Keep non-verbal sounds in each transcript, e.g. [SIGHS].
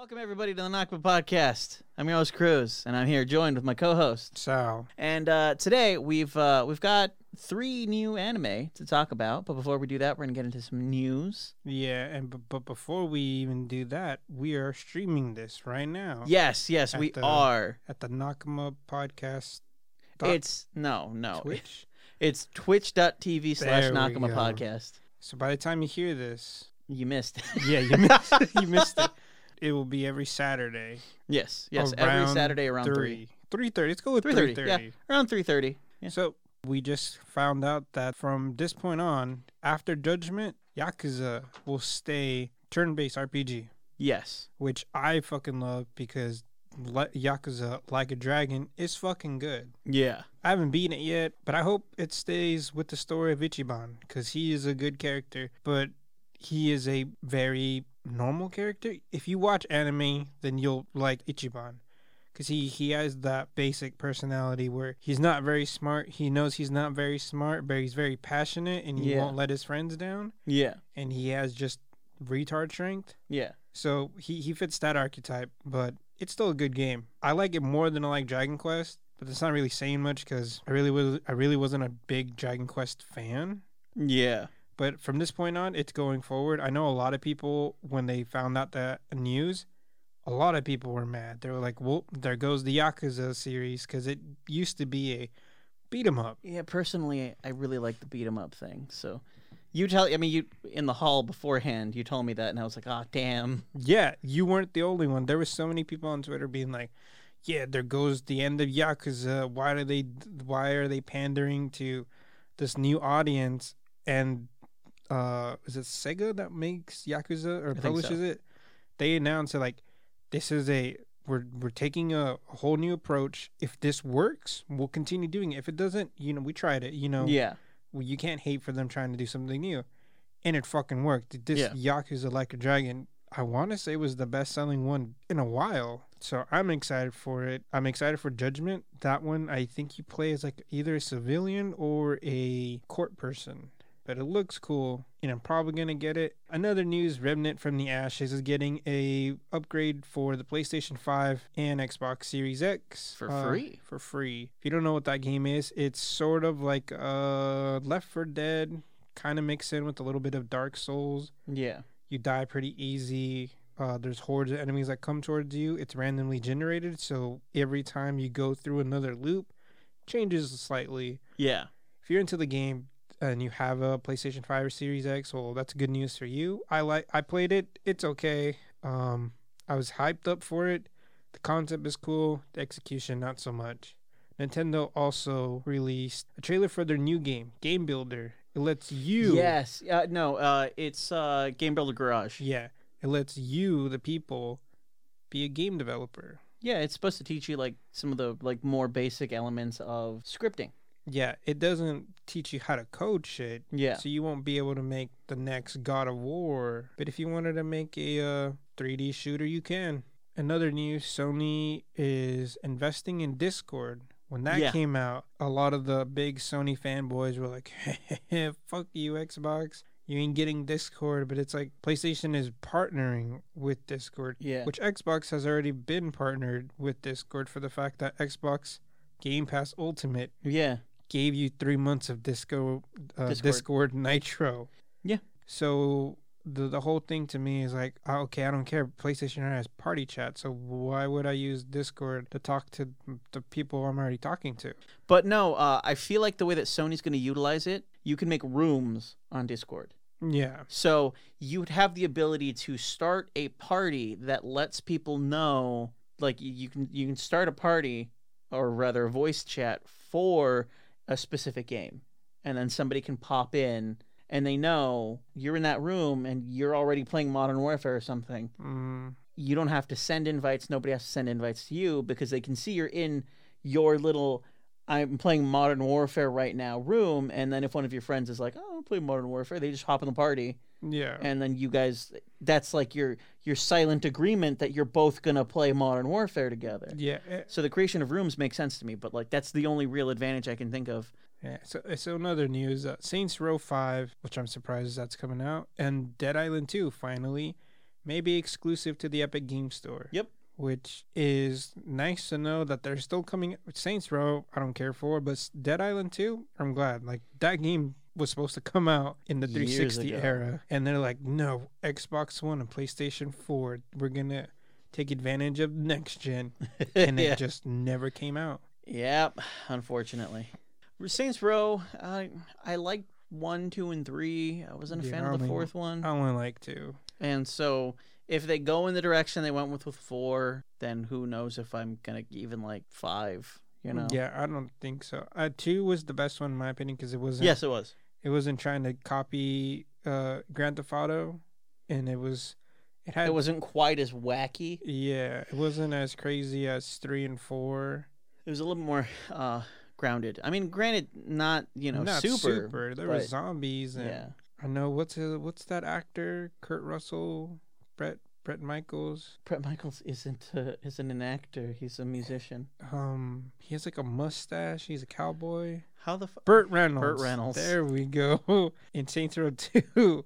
Welcome everybody to the Nakama Podcast. I'm your host Cruz, and I'm here joined with my co-host. So, And uh, today we've uh, we've got three new anime to talk about. But before we do that, we're gonna get into some news. yeah, and but, but before we even do that, we are streaming this right now Yes, yes, At we the- are. at the Nakama Podcast dot It's no, no. Twitch. It's twitch.tv slash There we Nakama go. Podcast. so by the time you hear this, You missed. it. yeah, you missed, [LAUGHS] you missed it. It will be every Saturday. yes, yes. Every Saturday around three. three. Thirty. Let's go with Three thirty. Yeah, around three thirty. Yeah. So we just found out that from this point on, after Judgment, Yakuza will stay turn-based RPG. Yes. which I fucking love because Yakuza Like a Dragon is fucking good. Yeah. I haven't beaten it yet, but I hope it stays with the story of Ichiban because he is a good character, but he is a very normal character. If you watch anime, then you'll like Ichiban because he, he has that basic personality where he's not very smart. He knows he's not very smart, but he's very passionate and he Yeah. won't let his friends down. Yeah. And he has just retard strength. Yeah. So he, he fits that archetype, but it's still a good game. I like it more than I like Dragon Quest, but that's not really saying much because I really was I really wasn't a big Dragon Quest fan. Yeah. But from this point on, it's going forward. I know a lot of people when they found out that news, a lot of people were mad. They were like, "Well, there goes the Yakuza series," because it used to be a beat 'em up. Yeah, personally, I really like the beat 'em up thing. So, you tell. I mean, you in the hall beforehand, you told me that, and I was like, "Oh, damn." Yeah, you weren't the only one. There were so many people on Twitter being like, "Yeah, there goes the end of Yakuza. Why do they? Why are they pandering to this new audience?" And uh, is it Sega that makes Yakuza or think publishes so. it? They announced it like, "This is a we're we're taking a whole new approach. If this works, we'll continue doing it. If it doesn't, you know, we tried it. You know, Yeah. well, you can't hate for them trying to do something new. And it fucking worked. This Yeah. Yakuza Like a Dragon, I want to say was the best selling one in a while. So I'm excited for it. I'm excited for Judgment. That one, I think you play as like either a civilian or a court person. But it looks cool, and I'm probably gonna get it. Another news: Remnant from the Ashes is getting a upgrade for the PlayStation 5 and Xbox Series X For uh, free? For free. If you don't know what that game is, it's sort of like uh, Left 4 Dead, kind of mixed in with a little bit of Dark Souls. Yeah. You die pretty easy. Uh, there's hordes of enemies that come towards you. It's randomly generated, so every time you go through another loop, changes slightly Yeah. if you're into the game and you have a PlayStation 5 or Series X, well, that's good news for you. I like I played it. It's okay. Um I was hyped up for it. The concept is cool, the execution not so much. Nintendo also released a trailer for their new game, Game Builder. It lets you Yes. Uh, no. Uh, it's uh, Game Builder Garage. Yeah, it lets you the people be a game developer. Yeah, it's supposed to teach you like some of the like more basic elements of scripting. Yeah, it doesn't teach you how to code shit. Yeah. So you won't be able to make the next God of War. But if you wanted to make a uh, 3D shooter, you can. Another news Sony is investing in Discord. When that Yeah. came out, a lot of the big Sony fanboys were like, [LAUGHS] fuck you, Xbox. You ain't getting Discord. But it's like PlayStation is partnering with Discord, Yeah. which Xbox has already been partnered with Discord for the fact that Xbox Game Pass Ultimate yeah. Gave you three months of Disco uh, Discord. Discord. Nitro. Yeah. So the the whole thing to me is like, oh, okay, I don't care. PlayStation has party chat, so why would I use Discord to talk to the people I'm already talking to? But no, uh, I feel like the way that Sony's going to utilize it, you can make rooms on Discord. Yeah. So you'd have the ability to start a party that lets people know, like you- you can you can start a party, or rather a voice chat for a specific game, and then somebody can pop in and they know you're in that room and you're already playing Modern Warfare or something. Mm, You don't have to send invites. Nobody has to send invites to you because they can see you're in your little. I'm playing Modern Warfare right now room, and then if one of your friends is like, "Oh, I'm playing Modern Warfare," they just hop in the party, yeah. and then you guys that's like your your silent agreement that you're both gonna play modern warfare together yeah. eh, so the creation of rooms makes sense to me but like that's the only real advantage i can think of Yeah. So, so another news: uh, Saints Row Five, which I'm surprised that's coming out, and Dead Island Two finally may be exclusive to the Epic Game Store. Yep. Which is nice to know that they're still coming. Saints Row, I don't care for, but Dead Island 2, I'm glad. Like that game was supposed to come out in the 360 era, and they're like, no, Xbox One and PlayStation 4, we're gonna take advantage of next gen, [LAUGHS] and yeah. it just never came out. Yep, unfortunately. Saints Row, I I liked one, two, and three. I wasn't a Yeah, fan of the fourth one. I only like two. And so if they go in the direction they went with with four, then who knows if I'm gonna even like five. You know? Yeah, I don't think so. Uh, two was the best one in my opinion because it wasn't. Yes, it was. It wasn't trying to copy uh Grand Theft Auto, and it was it had It wasn't quite as wacky. yeah it wasn't as crazy as three and four. It was a little more uh, grounded. I mean, granted, not you know Not super. There were zombies and yeah. I know what's what's that actor Kurt Russell, Brett Brett Michaels. Brett Michaels isn't uh, isn't an actor. He's a musician. Um, he has like a mustache. He's a cowboy. How the fuck? Burt Reynolds. Burt Reynolds. There we go. [LAUGHS] In Saints Row Two,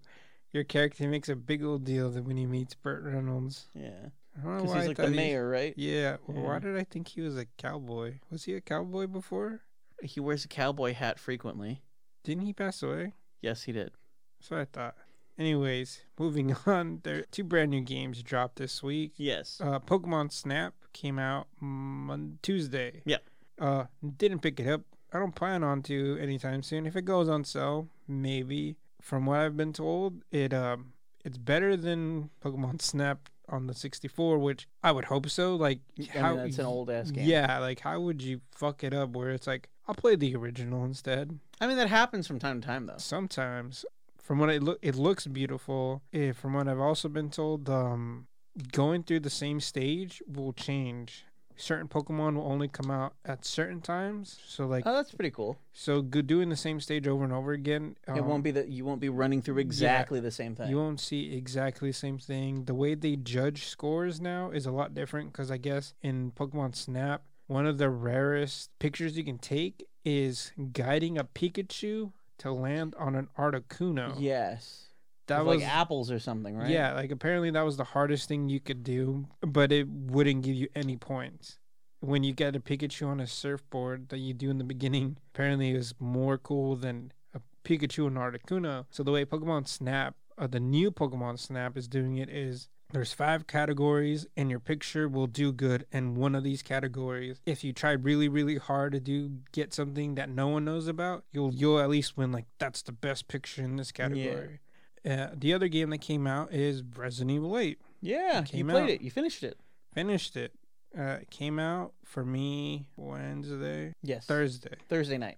your character makes a big old deal that when he meets Burt Reynolds. Yeah, I don't know because why he's I like the mayor, right? Yeah. well, Why did I think he was a cowboy? Was he a cowboy before? He wears a cowboy hat frequently. Didn't he pass away? Yes, he did. That's what I thought. Anyways, moving [LAUGHS] on. There are two brand new games dropped this week. Yes. Uh, Pokemon Snap came out on Tuesday. Yeah. Uh, didn't pick it up. I don't plan on to anytime soon. If it goes on sale, maybe. From what I've been told, it um it's better than Pokemon [LAUGHS] Snap on the 64, which I would hope so. Like I mean, that's an old ass game. Yeah, like how would you fuck it up where it's like I'll play the original instead. I mean, that happens from time to time, though. Sometimes, from what it look, it looks beautiful. Eh, from what I've also been told, um, going through the same stage will change. Certain Pokemon will only come out at certain times. So like, Oh, that's pretty cool. so go doing the same stage over and over again. it um, won't be that you won't be running through exactly the same thing. You won't see exactly the same thing. The way they judge scores now is a lot different because I guess in Pokemon Snap, one of the rarest pictures you can take is guiding a Pikachu to land on an Articuno. Yes. that was like apples or something, right? yeah, like apparently that was the hardest thing you could do, but it wouldn't give you any points. When you get a Pikachu on a surfboard that you do in the beginning, [LAUGHS] apparently it was more cool than a Pikachu and Articuno. So the way Pokemon Snap, uh, the new Pokemon Snap is doing it is there's five categories and your picture will do good in one of these categories. If you try really really hard to do get something that no one knows about, you'll you'll at least win like that's the best picture in this category. Uh, the other game that came out is Resident Evil 8. Yeah. It You played out. it. You finished it. Finished it. Uh, it came out for me Wednesday, Yes. Thursday, Thursday night.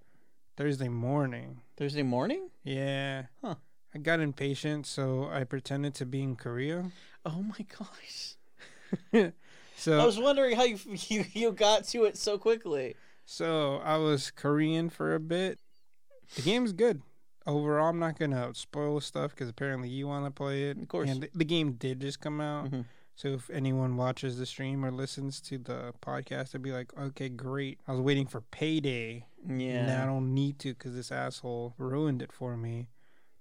Thursday morning. Thursday morning? Yeah. Huh. I got impatient, so I pretended to be in Korea. Oh my gosh. [LAUGHS] So I was wondering how you [LAUGHS] you, you got to it so quickly. So I was Korean for a bit. The game's good. Overall, I'm not gonna spoil stuff because apparently you want to play it. Of course. And the, the game did just come out. Mhm. So if anyone watches the stream or listens to the podcast, they'd be like, "Okay, great." I was waiting for payday. Yeah. Now I don't need to because this asshole ruined it for me.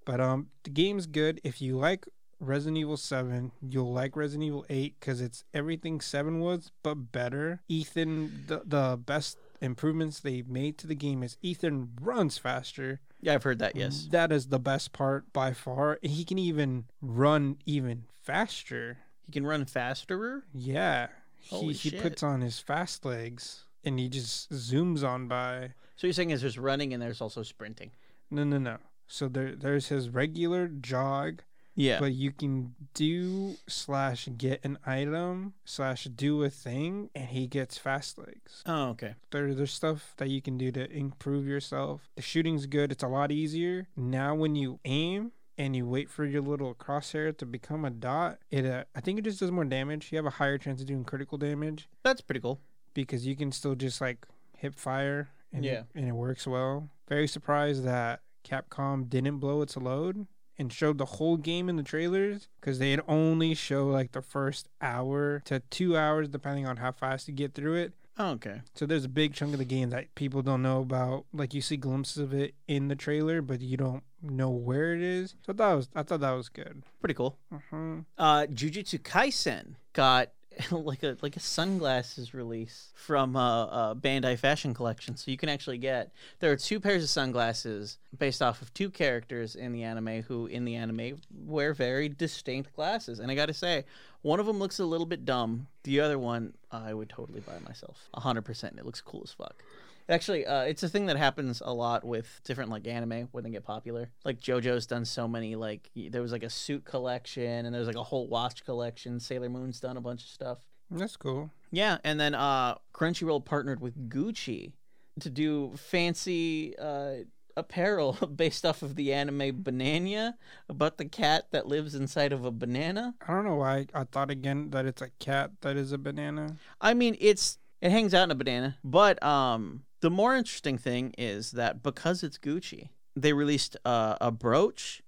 But um, the game's good. If you like Resident Evil 7, you'll like Resident Evil 8 because it's everything 7 was, but better. Ethan, the, the best improvements they made to the game is Ethan runs faster. Yeah, I've heard that. Yes. That is the best part by far. He can even run even faster. He can run faster. Yeah. Holy he, he puts on his fast legs and he just zooms on by. So you're saying is there's running and there's also sprinting. No, no, no. So there, there's his regular jog, Yeah. but you can do slash get an item slash do a thing, and he gets fast legs. oh, okay. There, there's stuff that you can do to improve yourself. The shooting's good. It's a lot easier now when you aim. And you wait for your little crosshair to become a dot. It, uh, I think it just does more damage. You have a higher chance of doing critical damage That's pretty cool. because you can still just like hip fire and, Yeah. and it works well. Very surprised that Capcom didn't blow its load and showed the whole game in the trailers because they'd only show like the first hour to two hours depending on how fast you get through it. Oh, okay. So there's a big chunk of the game that people don't know about. Like you see glimpses of it in the trailer, but you don't know where it is. So that was I thought that was good. Pretty cool. Uh-huh. Uh, Jujutsu Kaisen got [LAUGHS] like a like a sunglasses release from uh, uh, Bandai Fashion Collection, so you can actually get there are two pairs of sunglasses based off of two characters in the anime who in the anime wear very distinct glasses, and I got to say, one of them looks a little bit dumb. The other one I would totally buy myself, hundred percent. It looks cool as fuck. Actually, uh, it's a thing that happens a lot with different like anime when they get popular. Like JoJo's done so many like there was like a suit collection and there's like a whole watch collection. Sailor Moon's done a bunch of stuff. That's cool. Yeah, and then uh, Crunchyroll partnered with Gucci to do fancy uh, apparel [LAUGHS] based off of the anime Bananya about the cat that lives inside of a banana. I don't know why I thought again that it's a cat that is a banana. I mean, it's it hangs out in a banana, but um, the more interesting thing is that because it's Gucci, they released uh, a brooch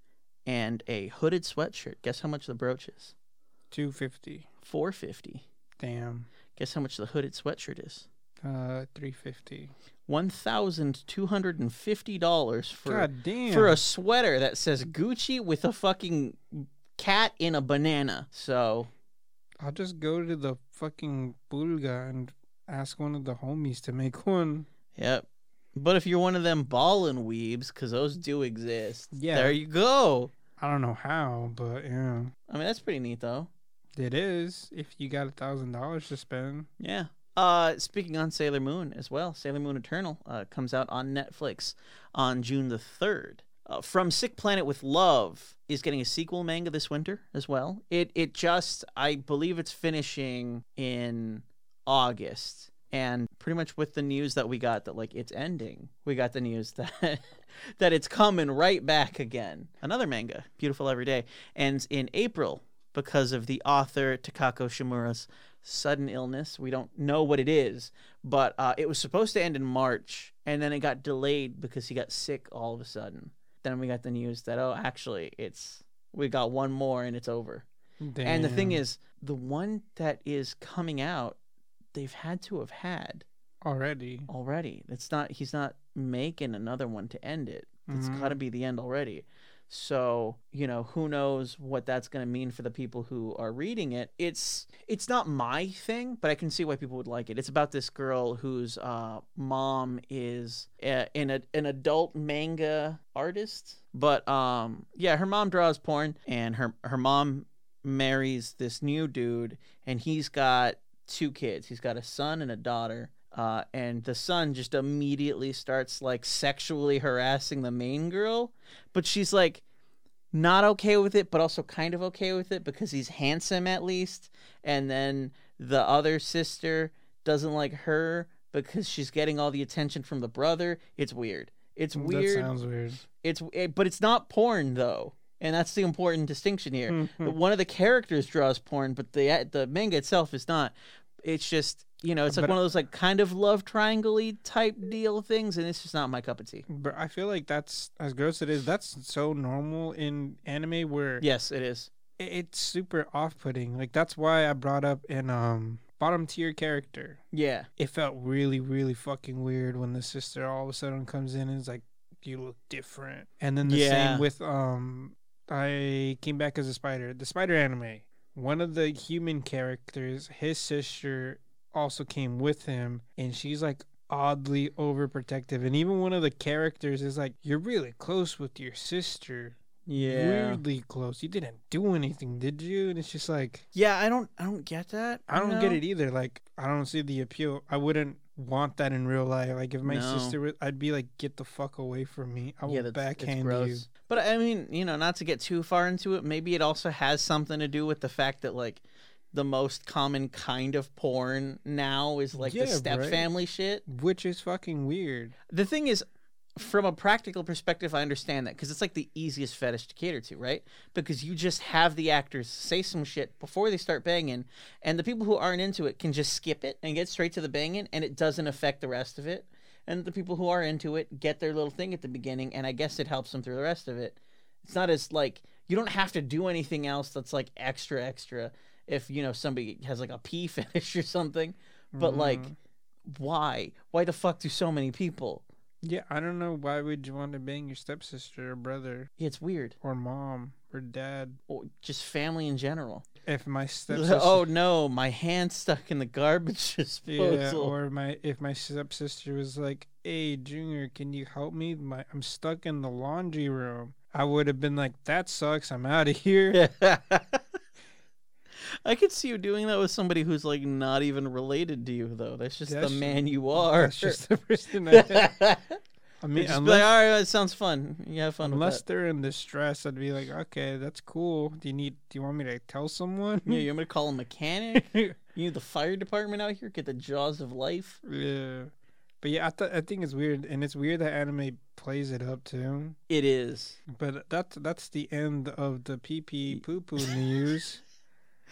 and a hooded sweatshirt. Guess how much the brooch is? Two fifty. Four fifty. Damn. Guess how much the hooded sweatshirt is? Uh, three fifty. One thousand two hundred and fifty dollars for for a sweater that says Gucci with a fucking cat in a banana. So I'll just go to the fucking Bulga and ask one of the homies to make one. Yep. But if you're one of them ballin' weebs, because those do exist, Yeah. there you go. I don't know how, but yeah, I mean, that's pretty neat, though. it is. If you got a thousand dollars to spend, Yeah. Uh, speaking on Sailor Moon as well, Sailor Moon Eternal uh, comes out on Netflix on June the 3rd. Uh, From Sick Planet with Love is getting a sequel manga this winter as well. It it just I believe it's finishing in August. And pretty much with the news that we got that like it's ending, we got the news that [LAUGHS] that it's coming right back again. Another manga, Beautiful Every Day, ends in April because of the author Takako Shimura's sudden illness. We don't know what it is, but uh, it was supposed to end in March, and then it got delayed because he got sick all of a sudden. Then we got the news that oh, actually, it's we got one more and it's over. And the thing is, the one that is coming out, they've had to have had already. already. It's not he's not making another one to end it. It's Mhm. got to be the end already. So, you know, who knows what that's going to mean for the people who are reading it. It's it's not my thing, but I can see why people would like it. It's about this girl whose uh, mom is a, an a, an adult manga artist, but um yeah, her mom draws porn and her her mom marries this new dude and he's got two kids. He's got a son and a daughter. Uh, and the son just immediately starts like sexually harassing the main girl, but she's like not okay with it, but also kind of okay with it because he's handsome at least. And then the other sister doesn't like her because she's getting all the attention from the brother. It's weird. It's weird. That sounds weird. It's it, but it's not porn though, and that's the important distinction here. Mhm. One of the characters draws porn, but the the manga itself is not. It's just you know, it's like But- one of those like kind of love triangle type deal things, and it's just not my cup of tea. But I feel like that's as gross as it is. That's so normal in anime where Yes, it is. it's super off-putting. Like that's why I brought up in um bottom tier character. Yeah, It felt really, really fucking weird when the sister all of a sudden comes in and is like, "You look different." And then the Yeah. same with um, I came back as a spider. The spider anime. One of the human characters, his sister also came with him, and she's like oddly overprotective. And even one of the characters is like, "You're really close with your sister." yeah, Weirdly close. You didn't do anything, did you? And it's just like yeah. I don't, I don't get that. I don't you get it either. Like I don't see the appeal. I wouldn't want that in real life. Like if my No. sister, was, I'd be like, "Get the fuck away from me! I will Yeah, that's, backhand you." gross. But I mean, you know, not to get too far into it, maybe it also has something to do with the fact that like the most common kind of porn now is like Yeah, the step right. family shit. Which is fucking weird. The thing is, from a practical perspective, I understand that because it's like the easiest fetish to cater to, right? Because you just have the actors say some shit before they start banging, and the people who aren't into it can just skip it and get straight to the banging, and it doesn't affect the rest of it. And the people who are into it get their little thing at the beginning, and I guess it helps them through the rest of it. It's not as like you don't have to do anything else that's like extra extra if you know somebody has like a pee [LAUGHS] fetish or something. But like Mhm. why? Why the fuck do so many people? Yeah, I don't know why would you want to bang your stepsister or brother Yeah, it's weird. or mom or dad. Or just family in general. If my [LAUGHS] stepsister oh no, my hand's stuck in the garbage [LAUGHS] disposal. Yeah, or my if my stepsister was like, "Hey, Junior, can you help me? My I'm stuck in the laundry room." I would have been like, "That sucks. I'm out of here." [LAUGHS] I could see you doing that with somebody who's like not even related to you, though. That's just That's the ju- man you are. That's just [LAUGHS] the person I am. I mean, just be unless like, all right, that sounds fun. You have fun unless with they're in distress, I'd be like, "Okay, that's cool. Do you need? Do you want me to tell someone?" Yeah, you want me to call a mechanic? [LAUGHS] you need the fire department out here? Get the jaws of life? yeah. But yeah, I th- I think it's weird, and it's weird that anime plays it up too. It is. But that's that's the end of the pee pee poo poo news. [LAUGHS]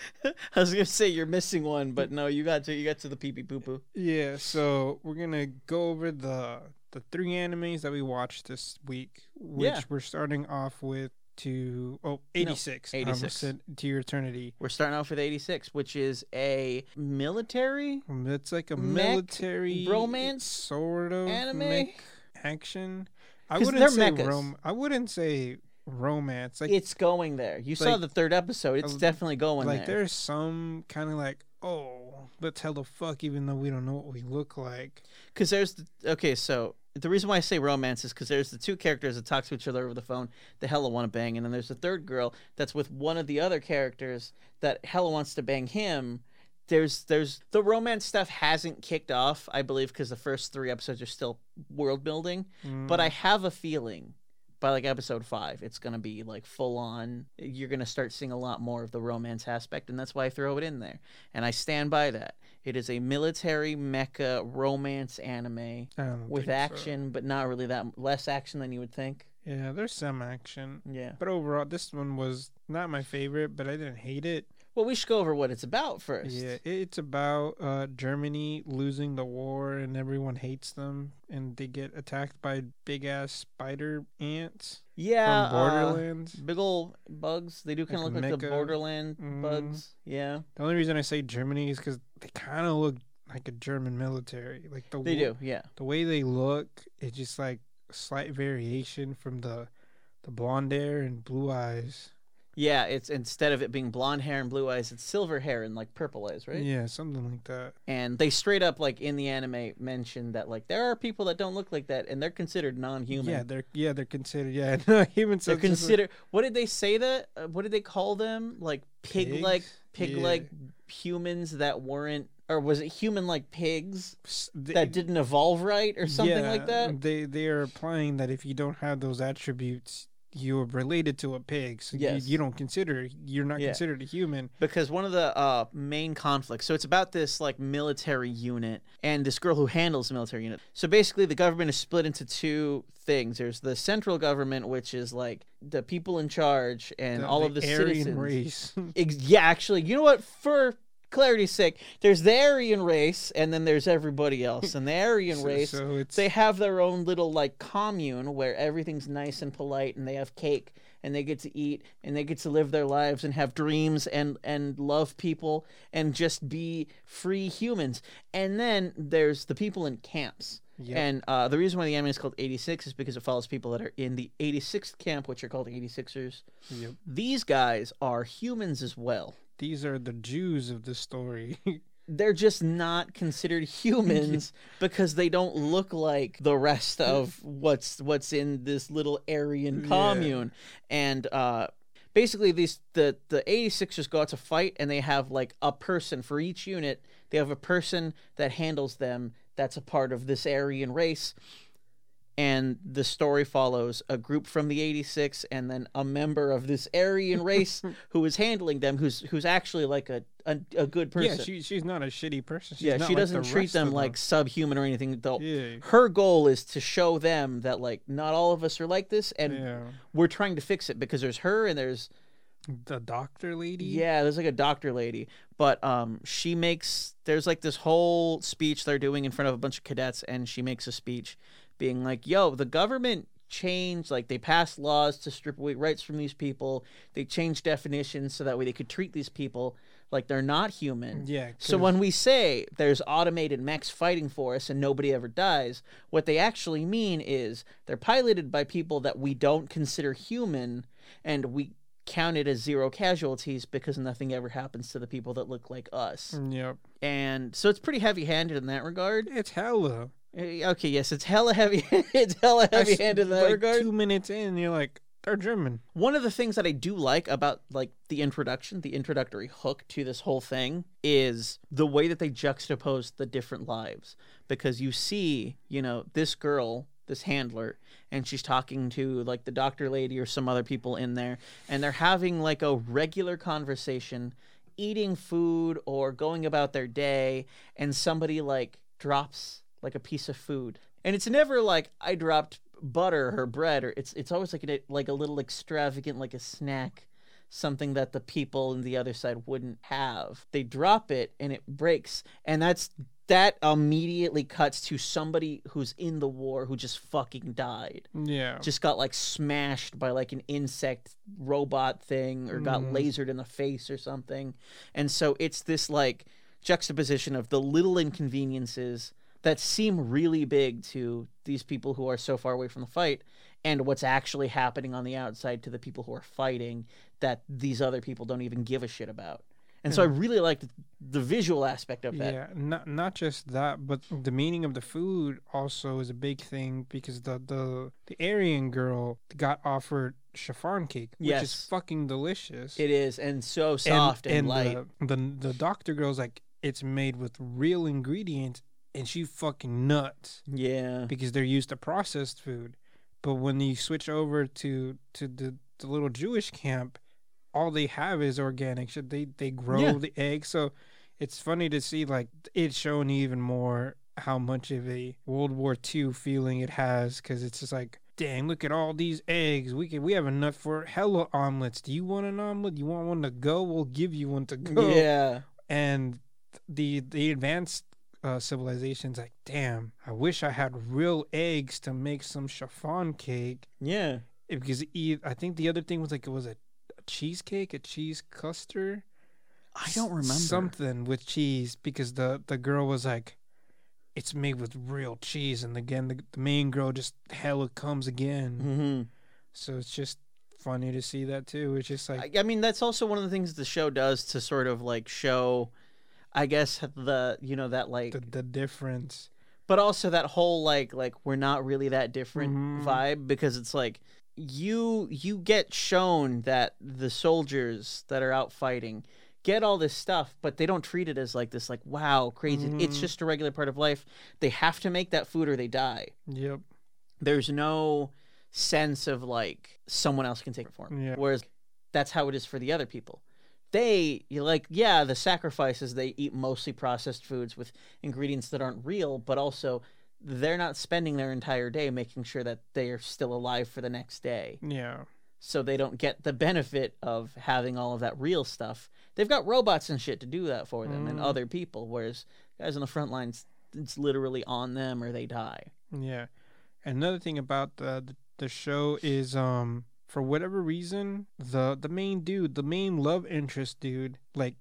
[LAUGHS] I was gonna say you're missing one, but no, you got to you got to the pee pee poo poo. Yeah, so we're gonna go over the the three animes that we watched this week, which Yeah. we're starting off with to oh 86. I almost 86. said to your eternity. We're starting off with 86, which is a military Um, It's like a military romance sort of anime? action. I wouldn't say rom. I wouldn't say romance. Like it's going there. You saw the third episode. It's uh, definitely going like there. there's some kind of like oh let's tell the fuck even though we don't know what we look like. Because there's the, okay, so the reason why I say romance is because there's the two characters that talk to each other over the phone. The hella want to bang, and then there's the third girl that's with one of the other characters that hella wants to bang him. There's there's the romance stuff hasn't kicked off, I believe, because the first three episodes are still world building. But I have a feeling by like episode five, it's gonna be like full on. You're gonna start seeing a lot more of the romance aspect, and that's why I throw it in there. And I stand by that. It is a military mecha romance anime with think so. action, but not really that less action than you would think. Yeah, there's some action. Yeah. But overall, this one was not my favorite, but I didn't hate it. Well, we should go over what it's about first. Yeah, it's about uh, Germany losing the war and everyone hates them, and they get attacked by big ass spider ants Yeah. from uh, Borderlands. big old bugs. They do kind of Like look like the mecha- Borderland Mhm. bugs. Yeah, the only reason I say Germany is because they kind of look like a German military. Like the they w- do. Yeah. the way they look, it's just like slight variation from the the blonde hair and blue eyes. Yeah, it's instead of it being blonde hair and blue eyes, it's silver hair and like purple eyes, right? Yeah, something like that. And they straight up like in the anime mentioned that like there are people that don't look like that and they're considered non-human. Yeah, they're yeah they're considered yeah [LAUGHS] no human. they're considered. What did they say that? Uh, what did they call them? Like pig-like, pig-like humans that weren't, or was it human-like pigs that didn't evolve right or something like that? They they are implying that if you don't have those attributes, you're related to a pig. So Yes. you, you don't consider you're not Yeah. considered a human. because one of the uh, main conflicts so it's about this like military unit and this girl who handles the military unit so basically the government is split into two things there's the central government which is like the people in charge and The- all of the Aryan citizens race. [LAUGHS] Yeah actually you know what for clarity's sake there's the aryan race and then there's everybody else. And the [LAUGHS] aryan so, race so they have their own little like commune where everything's nice and polite and they have cake and they get to eat and they get to live their lives and have dreams and and love people and just be free humans. And then there's the people in camps. Yep. and uh, the reason why the anime is called 86 is because it follows people that are in the 86th camp which are called 86ers Yep. these guys are humans as well These are the Jews of the story. [LAUGHS] they're just not considered humans [LAUGHS] because they don't look like the rest of what's what's in this little Aryan Yeah. commune. And uh basically these the the 86ers go out to fight and they have like a person for each unit. They have a person that handles them that's a part of this Aryan race. And the story follows a group from the 86 and then a member of this Aryan race [LAUGHS] who is handling them who's who's actually like a a, a good person. yeah, she she's not a shitty person. She's Yeah, she like doesn't the treat rest them like subhuman or anything. Though Yeah. her goal is to show them that like not all of us are like this, and Yeah. we're trying to fix it because there's her and there's The doctor lady. yeah, there's like a doctor lady, but um, she makes there's like this whole speech they're doing in front of a bunch of cadets, and she makes a speech being like, "Yo, the government." changed like they passed laws to strip away rights from these people they changed definitions so that way they could treat these people Like they're not human. Yeah. So when we say there's automated mechs fighting for us and nobody ever dies, what they actually mean is they're piloted by people that we don't consider human and we count it as zero casualties because nothing ever happens to the people that look like us. Mm, yep. And so it's pretty heavy-handed in that regard. It's hella. Eh, Okay, yes, it's hella heavy. [LAUGHS] it's hella heavy-handed in that like regard. Two minutes in, you're like, they're German. One of the things that I do like about like the introduction, the introductory hook to this whole thing is the way that they juxtapose the different lives because you see, you know, this girl, this handler, and she's talking to like the doctor lady or some other people in there and they're having like a regular conversation eating food or going about their day and somebody like drops like a piece of food and it's never like i dropped butter or bread or it's it's always like a like a little extravagant like a snack something that the people on the other side wouldn't have they drop it and it breaks and that's that immediately cuts to somebody who's in the war who just fucking died Yeah. just got like smashed by like an insect robot thing or got Mhm. lasered in the face or something. And so it's this like juxtaposition of the little inconveniences that seem really big to these people who are so far away from the fight and what's actually happening on the outside to the people who are fighting that these other people don't even give a shit about. And so I hmm. really like the, visual aspect of that. Yeah, not not just that, but the meaning of the food also is a big thing because the the the Aryan girl got offered chiffon cake, which is fucking delicious. It is and so soft and, light. The, the the doctor girl's like, it's made with real ingredients, and she fucking nuts yeah. because they're used to processed food. But when you switch over to to the, the little Jewish camp, all they have is organic shit. They they grow Yeah. the eggs, so it's funny to see like it showing even more how much of a World War II feeling it has because it's just like. Dang! Look at all these eggs. We can we have enough for hella omelets. Do you want an omelet? You want one to go? We'll give you one to go Yeah. and the the advanced uh, civilizations like damn i wish i had real eggs to make some chiffon cake Yeah. because e- i think the other thing was like it was a, a cheesecake a cheese custard I don't remember. something with cheese because the the girl was like it's made with real cheese and again the, the main girl just hella comes again Mm-hmm. so it's just funny to see that too it's just like I, I mean, that's also one of the things the show does to sort of like show, I guess the you know that like, the, the difference but also that whole like like we're not really that different Mhm. vibe because it's like you you get shown that the soldiers that are out fighting get all this stuff but they don't treat it as like this like wow crazy it's Mhm. just a regular part of life they have to make that food or they die yep there's no sense of like someone else can take it for. Yeah. Whereas that's how it is for the other people. They you like yeah, the sacrifices they eat mostly processed foods with ingredients that aren't real, but also they're not spending their entire day making sure that they are still alive for the next day. yeah So they don't get the benefit of having all of that real stuff. They've got robots and shit to do that for them and Mm. other people, whereas guys on the front lines it's literally on them or they die. Yeah. Another thing about the, the the show is um for whatever reason the the main dude, the main love interest dude, like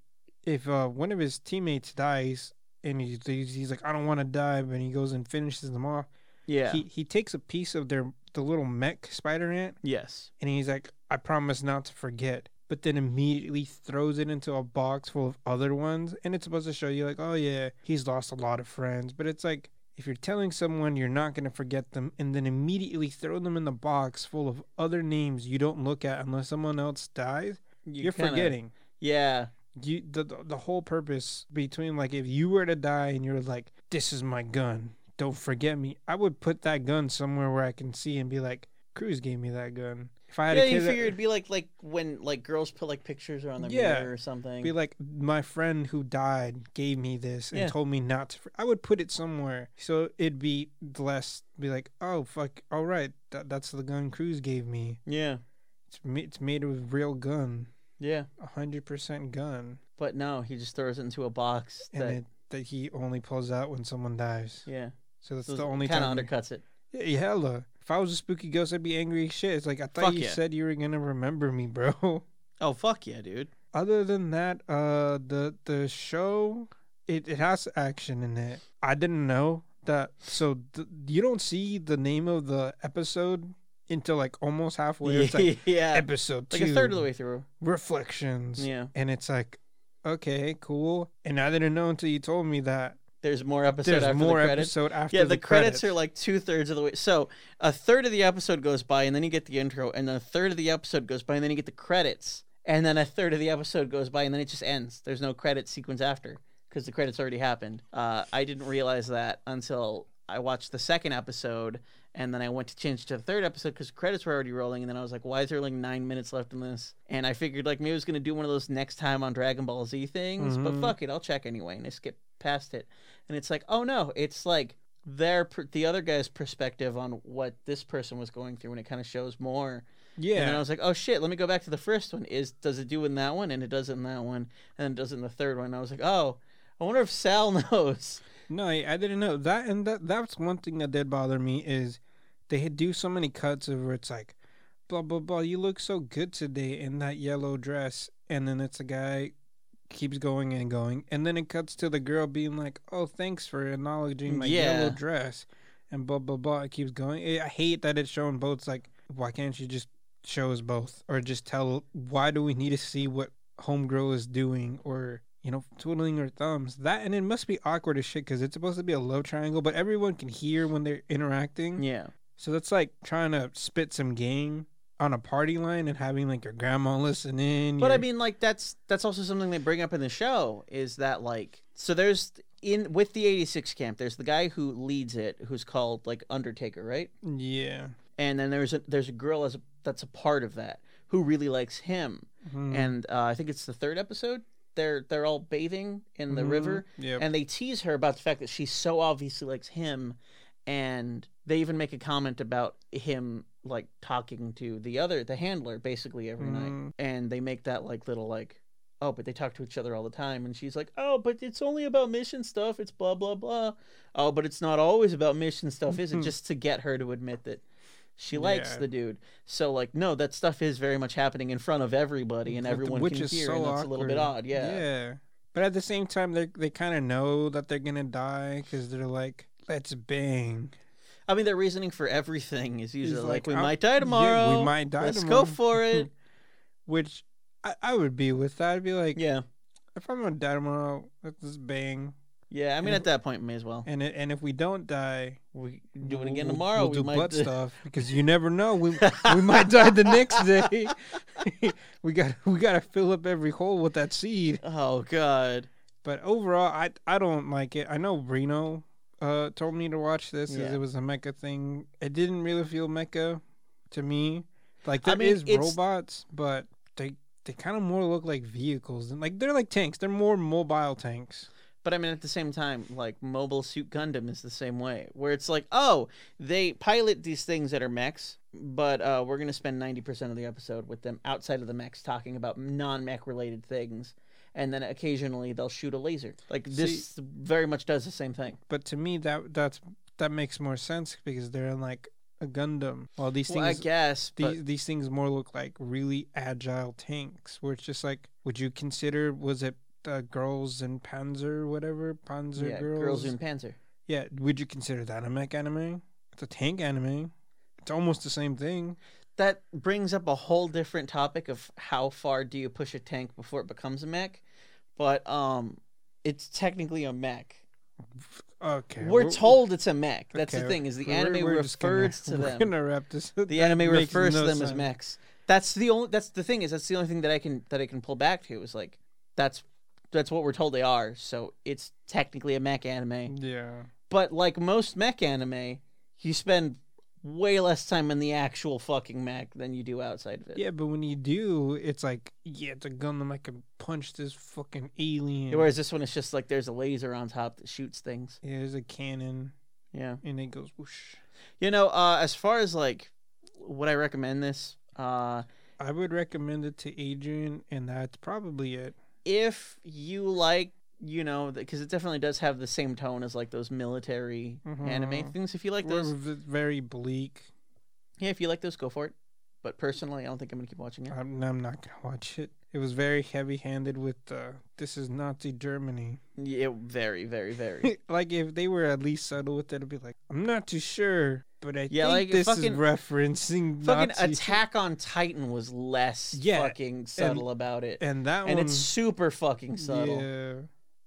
if uh one of his teammates dies and he's he's, like I don't want to die, but he goes and finishes them off. Yeah. He he takes a piece of their the little mech spider ant yes. and he's like I promise not to forget. But then immediately throws it into a box full of other ones, and it's supposed to show you like, oh yeah, he's lost a lot of friends. But it's like if you're telling someone you're not gonna forget them, and then immediately throw them in the box full of other names you don't look at unless someone else dies, You you're kinda- forgetting. Yeah. You the the the whole purpose between like if you were to die and you're like, this is my gun, don't forget me. I would put that gun somewhere where I can see and be like, Cruz gave me that gun. If I had Yeah, a kid you that- figure it'd be like like when like girls put like pictures around their Yeah. mirror or something. be like my friend who died gave me this and Yeah. told me not to. I would put it somewhere so it'd be less. Be like, oh fuck, all right, that, that's the gun Cruz gave me. yeah. It's it's made of real gun, Yeah. a hundred percent gun, But no, he just throws it into a box and that it, that he only pulls out when someone dies. yeah. So that's So the only kind time. of undercuts it. Yeah, hella. If I was a spooky ghost, I'd be angry as shit. It's like I thought Fuck you yeah. said you were gonna remember me, bro. [LAUGHS] Oh fuck yeah, dude. other than that, uh, the the show it it has action in it. I didn't know that. So th- you don't see the name of the episode until like almost halfway. It's like [LAUGHS] yeah, episode like a third of the way through. reflections. Yeah, and it's like, okay, cool. And I didn't know until you told me that there's more episode there's after more the credits. episode after Yeah, the, the, credits, are like two thirds of the way. So a third of the episode goes by, and then you get the intro, and then a third of the episode goes by, and then you get the credits, and then a third of the episode goes by, and then it just ends. There's no credit sequence after because the credits already happened. Uh, I didn't realize that until I watched the second episode, and then I went to change to the third episode because credits were already rolling, and then I was like, "Why is there like nine minutes left in this?" And I figured like maybe I was gonna do one of those next time on Dragon Ball Z things, but Mhm. fuck it, I'll check anyway, and I skipped past it, and it's like, oh no, it's like their the other guy's perspective on what this person was going through, and it kind of shows more. yeah. And then I was like, oh shit, let me go back to the first one. Is does it do in that one? And it does it in that one, and it does it in the third one. And I was like, oh, I wonder if Sal [LAUGHS] knows. No, I, I didn't know that, and that that's one thing that did bother me is they do so many cuts of where it's like, blah blah blah. You look so good today in that yellow dress, and then it's a guy keeps going and going, and then it cuts to the girl being like, "Oh, thanks for acknowledging my Yeah. yellow dress," and blah blah blah. It keeps going. I hate that it's showing both. It's like, why can't you just show us both, or just tell? Why do we need to see what homegirl is doing, or you know, twiddling her thumbs. That and it must be awkward as shit because it's supposed to be a love triangle, but everyone can hear when they're interacting. Yeah, So that's like trying to spit some game on a party line and having like your grandma listen in. but I mean, like that's that's also something they bring up in the show is that like so there's in with the '86 camp, there's the guy who leads it, who's called like Undertaker, right? yeah, and then there's a there's a girl as a, that's a part of that who really likes him Mhm. and uh, i think it's the third episode they're they're all bathing in the river Mhm. Yep. and they tease her about the fact that she so obviously likes him and they even make a comment about him like talking to the other the handler basically every night. Mhm. and they make that like little like oh but they talk to each other all the time. And she's like oh but it's only about mission stuff. It's blah blah blah. Oh but it's not always about mission stuff is it? Just to get her to admit that she likes Yeah. the dude. So like no that stuff is very much happening in front of everybody and everyone which can is hear so and that's a little bit odd yeah. Yeah. But at the same time, they they kind of know that they're gonna die because they're like, let's bang. I mean their reasoning for everything is usually like, like, we "I'm- might die yeah, we might die let's tomorrow." go for it [LAUGHS] Which I, I would be with that. I'd be like, yeah if I'm gonna die tomorrow, let's just bang. yeah i mean And- at that point may as well And it, and if we don't die, we do it again we'll- tomorrow We'll we do might butt do- stuff because you never know. We [LAUGHS] we might die the next day. [LAUGHS] we got we got to fill up every hole with that seed. oh god But overall, I I don't like it. I know Reno uh told me to watch this because Yeah. it was a mecha thing. It didn't really feel mecha to me. Like I mean, it's- robots, but they they kind of more look like vehicles and like they're like tanks. They're more mobile tanks. But I mean, at the same time, like Mobile Suit Gundam is the same way, where it's like, oh, they pilot these things that are mechs, but uh, we're gonna spend ninety percent of the episode with them outside of the mechs talking about non-mech related things, and then occasionally they'll shoot a laser. Like this very much does the same thing. But to me, that that's that makes more sense because they're in like a Gundam. Well, these Well, I things, guess, but these these things more look like really agile tanks. Where it's just like, would you consider was it uh, girls in Panzer, whatever Panzer yeah, girls? Girls in Panzer. Yeah, would you consider that a mech anime? It's a tank anime. It's almost the same thing. That brings up a whole different topic of how far do you push a tank before it becomes a mech, but um, it's technically a mech. Okay, We're we're- told it's a mech. That's the thing is the we're- anime we're gonna- refers to [LAUGHS] we're them. gonna wrap this. The anime [LAUGHS] refers to them as mechs. That's the only. That's the thing is that's the only thing that I can that I can pull back to is like that's that's what we're told they are. So it's technically a mech anime. Yeah, But like most mech anime, you spend way less time in the actual fucking mech than you do outside of it. yeah, but when you do, it's like, yeah, it's a gun that I can punch this fucking alien. Whereas this one is just like there's a laser on top that shoots things. yeah, there's a cannon, Yeah. and it goes whoosh. You know, uh, as far as like, would I recommend this? Uh, I would recommend it to Adrian, and that's probably it. if you like you know because it definitely does have the same tone as like those military anime Mhm. things if you like those very bleak. yeah if you like those go for it but personally i don't think i'm gonna keep watching it I'm, I'm not gonna watch it. It was very heavy-handed with uh, "This is Nazi Germany." Yeah, very, very, very. [LAUGHS] like if they were at least subtle with it, it'd be like, "I'm not too sure, but I Yeah, think like, this fucking- is referencing fucking Nazi." Attack on Titan was less Yeah, fucking subtle about it. and that And one, it's super fucking subtle. yeah,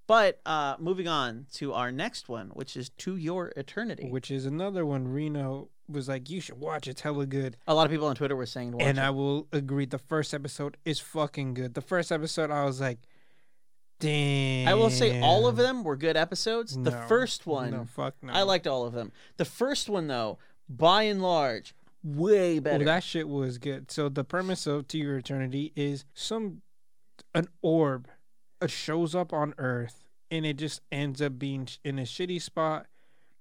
But uh moving on to our next one, which is To Your Eternity. which is another one. Reno was like, "You should watch. It's hella good." A lot of people on Twitter were saying to watch and it. I will agree. The first episode is fucking good. The first episode, I was like, "Damn." I will say all of them were good episodes. The first one No, fuck no. I liked all of them. The first one though, by and large, way better. Well, that shit was good. So the premise of To Your Eternity is some an orb shows up on Earth and it just ends up being in a shitty spot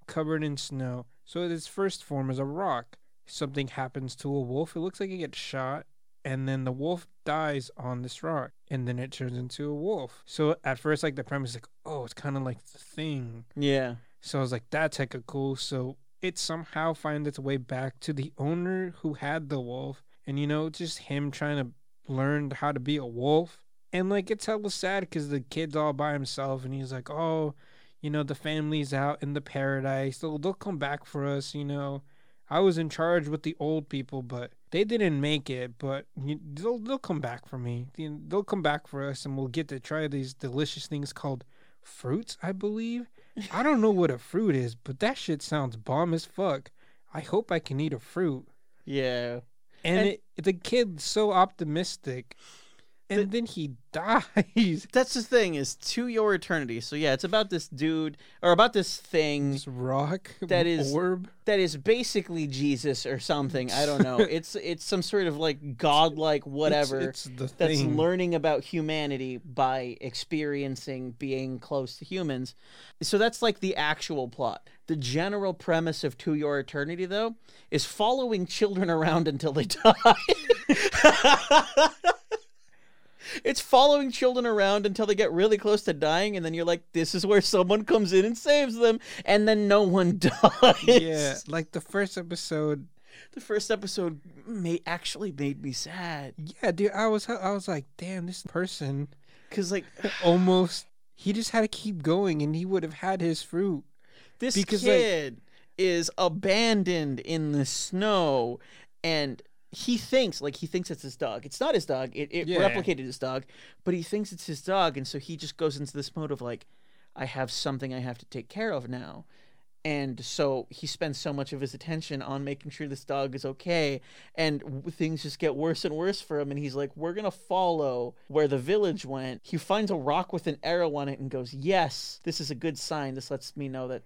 covered in snow. So its first form is a rock. Something happens to a wolf. It looks like it gets shot and then the wolf dies on this rock and then it turns into a wolf. So at first like the premise is like, "Oh, it's kind of like the thing." yeah. So I was like, that's hecka cool. So it somehow finds its way back to the owner who had the wolf. And, you know, just him trying to learn how to be a wolf. And, like, it's hella sad because the kid's all by himself. And he's like, oh, you know, the family's out in the paradise. They'll, they'll come back for us, you know. I was in charge with the old people, but they didn't make it. But you, they'll, they'll come back for me. They'll come back for us, and we'll get to try these delicious things called fruits, I believe. I don't know what a fruit is, but that shit sounds bomb as fuck. I hope I can eat a fruit. Yeah. And, And- it, the kid's so optimistic, and The- then he dies. [LAUGHS] That's the thing is To Your Eternity. So yeah, it's about this dude or about this thing This rock That is- orb. that is basically Jesus or something. I don't know. [LAUGHS] it's it's some sort of like godlike whatever. It's, it's that's learning about humanity by experiencing being close to humans. So that's like the actual plot. The general premise of To Your Eternity, though, is following children around until they [LAUGHS] die. It's following children around until they get really close to dying, and then you're like, this is where someone comes in and saves them, and then no one [LAUGHS] dies. yeah, like the first episode. The first episode may actually made me sad. Yeah, dude, I was I was like, damn, this person Because, like, [SIGHS] almost he just had to keep going, and he would have had his fruit. This Because, like- kid is abandoned in the snow, and he thinks like he thinks it's his dog. It's not his dog. It, it Yeah. replicated his dog, but he thinks it's his dog, and so he just goes into this mode of like, I have something I have to take care of now. And so he spends so much of his attention on making sure this dog is okay, and w- things just get worse and worse for him. And he's like, "We're gonna follow where the village went." He finds a rock with an arrow on it and goes, "Yes, this is a good sign. This lets me know that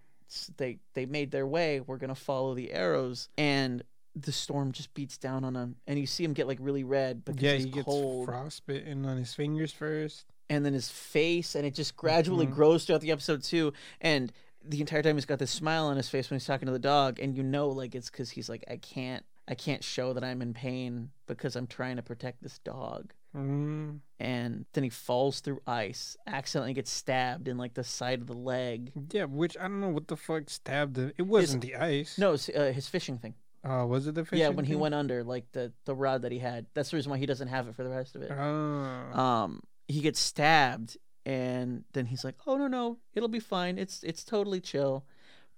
they they made their way. We're gonna follow the arrows." And the storm just beats down on him, and you see him get like really red because yeah, he's he gets cold frostbitten on his fingers first. and then his face and it just gradually Mhm. grows throughout the episode too and the entire time he's got this smile on his face when he's talking to the dog and you know like it's because he's like i can't i can't show that i'm in pain because i'm trying to protect this dog Mm, and then he falls through ice accidentally gets stabbed in like the side of the leg yeah, which I don't know what the fuck stabbed him. It wasn't the ice. no it's, uh, his fishing thing Uh, was it the fish? yeah when he went under like the the rod that he had that's the reason why he doesn't have it for the rest of it Oh. um he gets stabbed and then he's like oh no no it'll be fine it's it's totally chill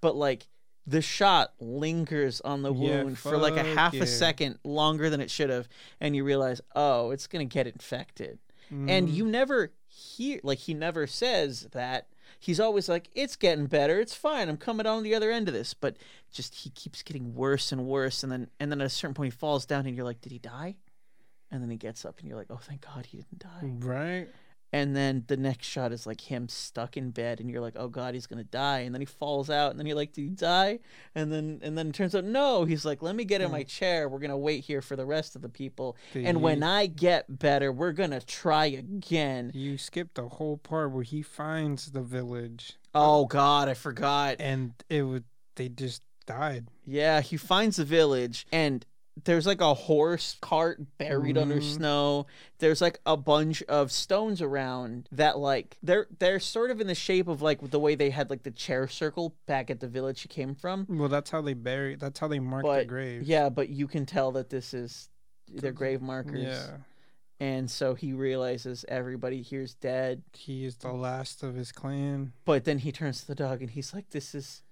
but like the shot lingers on the Yeah, wound for like a half yeah. a second longer than it should have and you realize oh it's gonna get infected and Mm, you never hear like he never says that he's always like it's getting better. It's fine. I'm coming on the other end of this. But just he keeps getting worse and worse. And then and then at a certain point he falls down and you're like did he die? And then he gets up and you're like oh thank god he didn't die. Right. And then the next shot is like him stuck in bed and you're like oh god he's gonna die. And then he falls out and then you're like did he die? And then and then it turns out no he's like let me get in hmm. my chair. We're gonna wait here for the rest of the people. And when i get better we're gonna try again. You skipped the whole part where he finds the village, oh god i forgot. And it would they just died. yeah he finds the village and there's like a horse cart buried under Mhm. snow. There's like a bunch of stones around that like they're they're sort of in the shape of like the way they had like the chair circle back at the village he came from. Well, that's how they bury. That's how they mark the grave. yeah, but you can tell that this is their grave markers. Yeah. And so he realizes everybody here's dead. He is the last of his clan. But then he turns to the dog and he's like, "This is,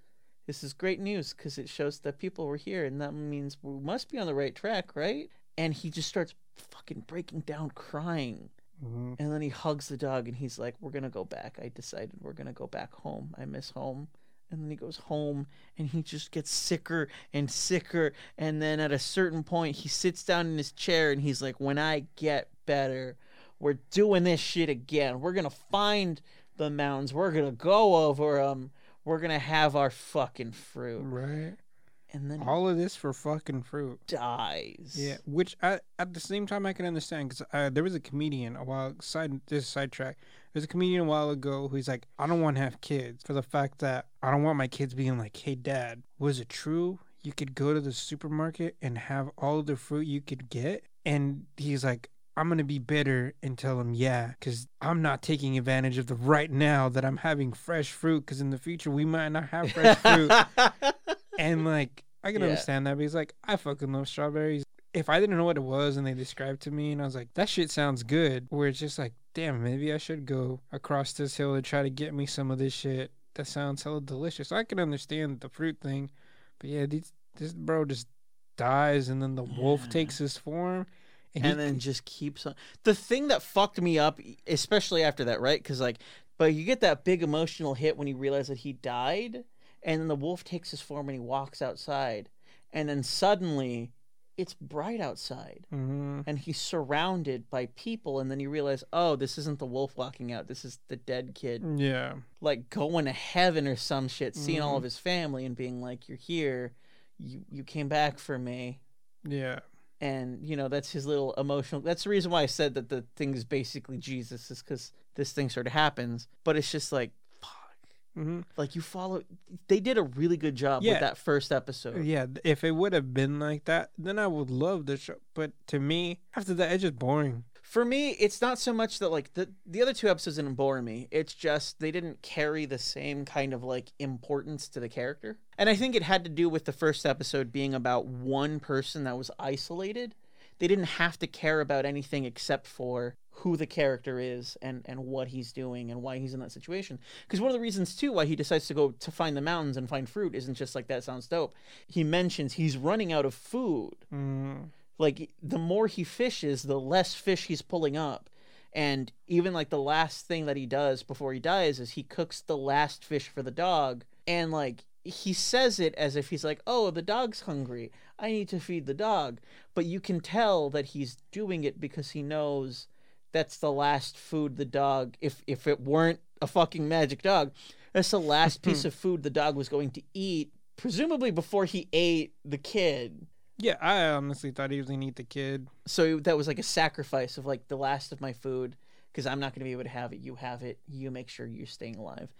this is great news because it shows that people were here, and that means we must be on the right track, right?" And he just starts fucking breaking down, crying. Mhm. And then he hugs the dog and he's like, We're going to go back. I decided we're going to go back home. I miss home. And then he goes home and he just gets sicker and sicker. And then at a certain point, he sits down in his chair and he's like, When I get better, we're doing this shit again. We're going to find the mountains. We're going to go over them. We're going to have our fucking fruit. Right. And then All of this for fucking fruit. dies. Yeah, which I, at the same time I can understand because uh, there was a comedian a while side this sidetrack. There's a comedian a while ago who's like, I don't want to have kids for the fact that I don't want my kids being like, Hey, dad, was it true? You could go to the supermarket and have all the fruit you could get, and he's like. I'm gonna be bitter and tell him yeah, because I'm not taking advantage of the right now that I'm having fresh fruit. Because in the future we might not have fresh fruit. [LAUGHS] And like, I can Yeah. understand that. because like, I fucking love strawberries. If I didn't know what it was and they described to me, and I was like, that shit sounds good. Where it's just like, damn, maybe I should go across this hill to try to get me some of this shit. That sounds hella delicious. I can understand the fruit thing, but yeah, these, this bro just dies, and then the wolf Yeah. takes his form, and, and he, then just keeps on. The thing that fucked me up, especially after that, right? Because like, but you get that big emotional hit when you realize that he died, and then the wolf takes his form and he walks outside, and then suddenly, it's bright outside, Mhm. and he's surrounded by people, and then you realize, oh, this isn't the wolf walking out. This is the dead kid, yeah, like going to heaven or some shit, seeing all of his family and being like, "You're here, you you came back for me." yeah, and you know that's his little emotional that's the reason why i said that the thing is basically jesus is because this thing sort of happens but it's just like fuck hmm like you follow they did a really good job Yeah. with that first episode yeah. If it would have been like that, then I would love the show. But to me, after that, it's just boring. For me it's not so much that like the the other two episodes didn't bore me. It's just they didn't carry the same kind of like importance to the character. And i think it had to do with the first episode being about one person that was isolated. They didn't have to care about anything except for who the character is and and what he's doing and why he's in that situation. Because one of the reasons too why he decides to go to find the mountains and find fruit isn't just like that sounds dope. He mentions he's running out of food. Mm. Like the more he fishes the less fish he's pulling up. And even like the last thing that he does before he dies is he cooks the last fish for the dog. And like he says it as if he's like oh the dog's hungry. I need to feed the dog. But you can tell that he's doing it because he knows that's the last food the dog if if it weren't a fucking magic dog that's the last [LAUGHS] piece of food the dog was going to eat presumably before he ate the kid Yeah, I honestly thought he was gonna eat the kid. so that was like a sacrifice of like the last of my food because I'm not to be able to have it. You have it. You make sure you're staying alive.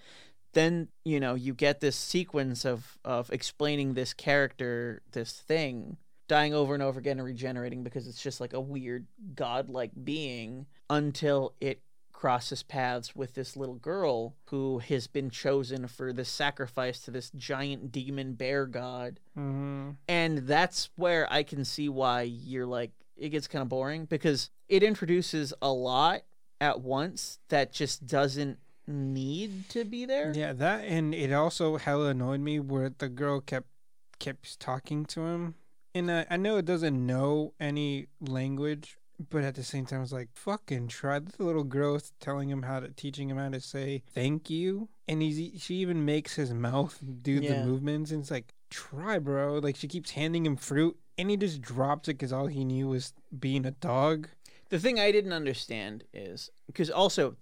Then you know you get this sequence of of explaining this character, this thing, dying over and over again and regenerating because it's just like a weird godlike being until it crosses paths with this little girl who has been chosen for this sacrifice to this giant demon bear god Mm-hmm. and that's where I can see why you're like it gets kind of boring because it introduces a lot at once that just doesn't need to be there. Yeah, that and it also hella annoyed me where the girl kept kept talking to him, and I, I know it doesn't know any language, but at the same time, it's like fucking try. The little girl's telling him how to teaching him how to say thank you, and he's she even makes his mouth do Yeah. the movements, and it's like try, bro. Like she keeps handing him fruit, and he just drops it because all he knew was being a dog. The thing I didn't understand is because also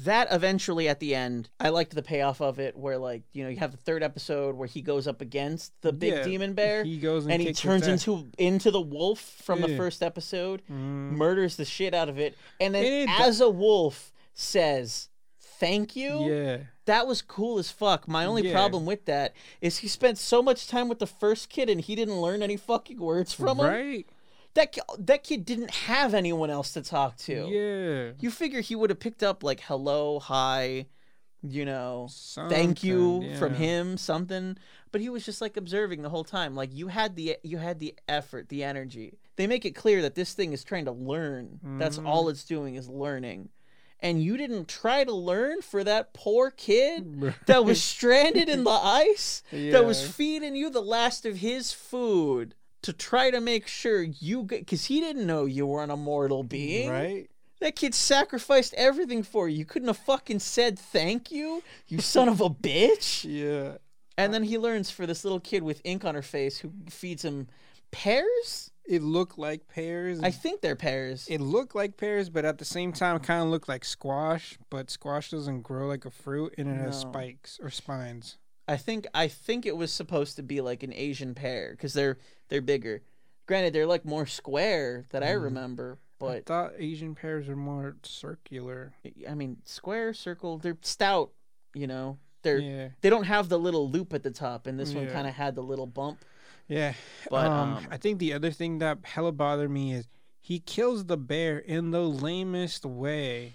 that eventually at the end, I liked the payoff of it where like you know you have the third episode where he goes up against the big Yeah, demon bear He goes and, and he turns into into the wolf from the first episode. Mm. murders the shit out of it, and then it- as a wolf says, "Thank you." Yeah. That was cool as fuck. My only Yeah. problem with that is he spent so much time with the first kid and he didn't learn any fucking words from him. right? That that kid didn't have anyone else to talk to. Yeah. You figure he would have picked up like hello, hi, you know, thank you Something, from him, something. But he was just like observing the whole time. Like you had the you had the effort, the energy. They make it clear that this thing is trying to learn. That's Mhm. all it's doing is learning. And you didn't try to learn for that poor kid [LAUGHS] that was stranded in the ice that was feeding you the last of his food to try to make sure you get because he didn't know you were an immortal being right. that kid sacrificed everything for you you couldn't have fucking said thank you you son of a bitch [LAUGHS] Yeah. and then he learns for this little kid with ink on her face who feeds him pears It looked like pears. i think they're pears it looked like pears, but at the same time, kind of looked like squash. But squash doesn't grow like a fruit, and it has spikes or spines. I think I think it was supposed to be like an Asian pear because they're they're bigger. Granted, they're like more square that I Mhm. remember, I but thought Asian pears are more circular. I mean, square, circle, they're stout. You know, they're yeah, they don't have the little loop at the top, and this one Yeah. kind of had the little bump. yeah. But um, um, I think the other thing that hella bothered me is he kills the bear in the lamest way.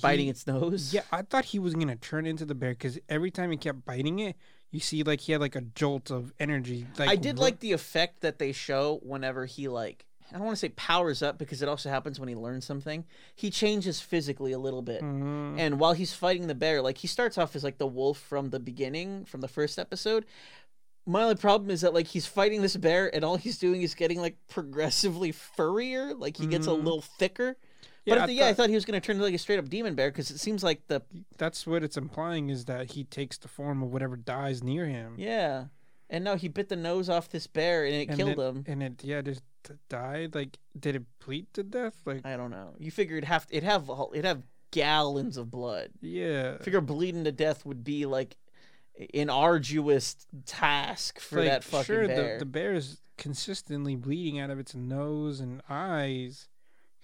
Biting He- its nose. Yeah, I thought he was gonna turn into the bear because every time he kept biting it, you see like he had like a jolt of energy. Like I did like the effect that they show whenever he like I don't want to say powers up because it also happens when he learns something. He changes physically a little bit. Mhm. And while he's fighting the bear, like he starts off as like the wolf from the beginning, from the first episode. My only problem is that like he's fighting this bear and all he's doing is getting like progressively furrier, like he gets a Mhm. little thicker. Yeah, but I the, yeah, I thought- he was gonna turn into like a straight up demon bear because it seems like the That's what it's implying is that he takes the form of whatever dies near him. yeah. And no, he bit the nose off this bear and it and killed it, him. And it yeah just died. Like did it bleed to death? Like I don't know. You figure it'd have it'd have it'd have gallons of blood. yeah. figure bleeding to death would be like an arduous task for like, that fucking sure, bear. the the bear is consistently bleeding out of its nose and eyes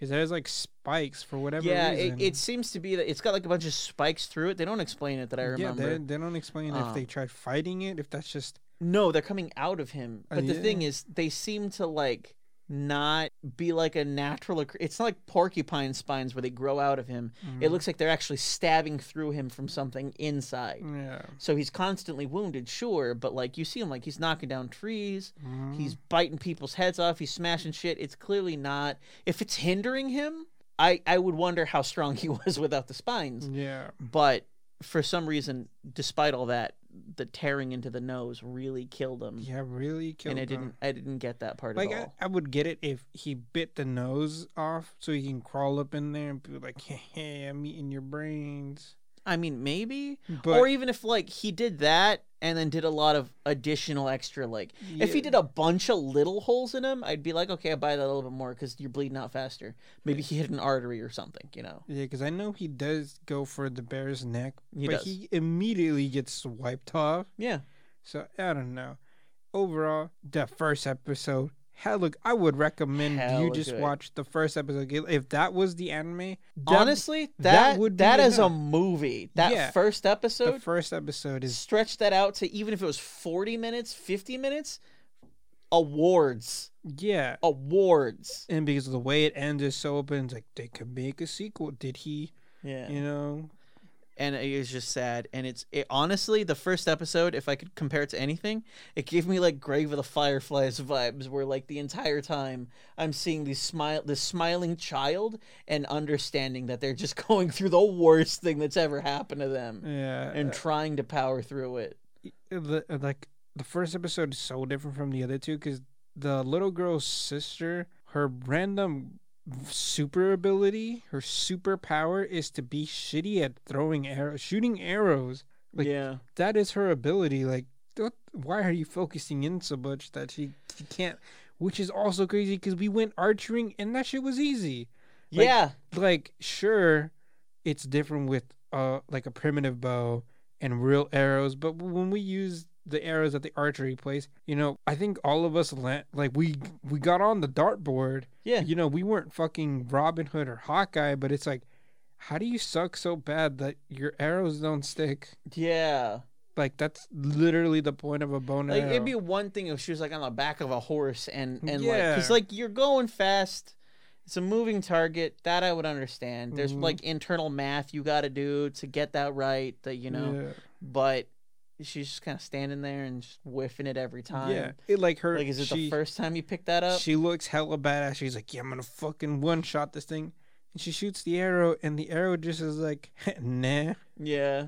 because there's like spikes for whatever yeah, it, it seems to be that it's got like a bunch of spikes through it. They don't explain it that I Yeah, remember. they, they don't explain if they Um, tried fighting it, if that's just No, they're coming out of him. Uh, But the thing is, they seem to like not be like a natural. It's not like porcupine spines where they grow out of him. It Mhm. looks like they're actually stabbing through him from something inside. yeah. So he's constantly wounded, sure, but like you see him like he's knocking down trees. Mhm. He's biting people's heads off. He's smashing shit. It's clearly not. If it's hindering him, I I would wonder how strong he [LAUGHS] was without the spines. yeah. But for some reason, despite all that, the tearing into the nose really killed him, Yeah, really killed him. and I didn't I didn't get that part Like at I. I would get it if he bit the nose off so he can crawl up in there and be like, [LAUGHS] "Hey, I'm eating your brains." I mean, maybe, But or even if like he did that and then did a lot of additional extra like. If he did a bunch of little holes in him, I'd be like, okay, I buy that a little bit more because you're bleeding out faster. Maybe he hit an artery or something, you know. yeah, because I know he does go for the bear's neck, He but does. he immediately gets wiped off. Yeah. So I don't know. Overall, the first episode, hell, look, I would recommend you just good. watch the first episode. If that was the anime, that- Honestly, that that would be that is a movie. That Yeah. first the episode, first episode is stretch that out to even if it was 40 minutes, 50 minutes, awards. yeah. Awards. And because the way it ends is so open, it's like they could make a sequel. Did he? Yeah. You know, And it was just sad. And it's it, honestly, the first episode, if I could compare it to anything, it gave me like Grave of the Fireflies vibes, where like the entire time I'm seeing these smile, this smiling child, and understanding that they're just [LAUGHS] going through the worst thing that's ever happened to them, yeah. and uh, trying to power through it. Uh, the, uh, like the first episode is so different from the other two because the little girl's sister, her random super ability, her super power is to be shitty at throwing arrows, shooting arrows. Like, yeah. That is her ability. Like, what, why are you focusing in so much that she, she can't? Which is also crazy because we went archering and that shit was easy. Like- yeah. Like, sure, it's different with uh like a primitive bow and real arrows, but when we use the arrows at the archery place, you know, I think all of us la- like we we got on the dartboard. Yeah. You know, we weren't fucking Robin Hood or Hawkeye, but it's like, how do you suck so bad that your arrows don't stick? Yeah. Like that's literally the point of a bow and Like arrow. it'd be one thing if she was like on the back of a horse and and like Yeah. because like you're going fast, It's a moving target that I would understand. There's Mhm. like internal math you got to do to get that right. That you know, Yeah. but she's just kind of standing there and just whiffing it every time. Yeah, it like her. Like, is it she, the first time you picked that up? She looks hella badass. She's like, yeah, I'm gonna fucking one shot this thing, and she shoots the arrow, and the arrow just is like, [LAUGHS] nah. yeah.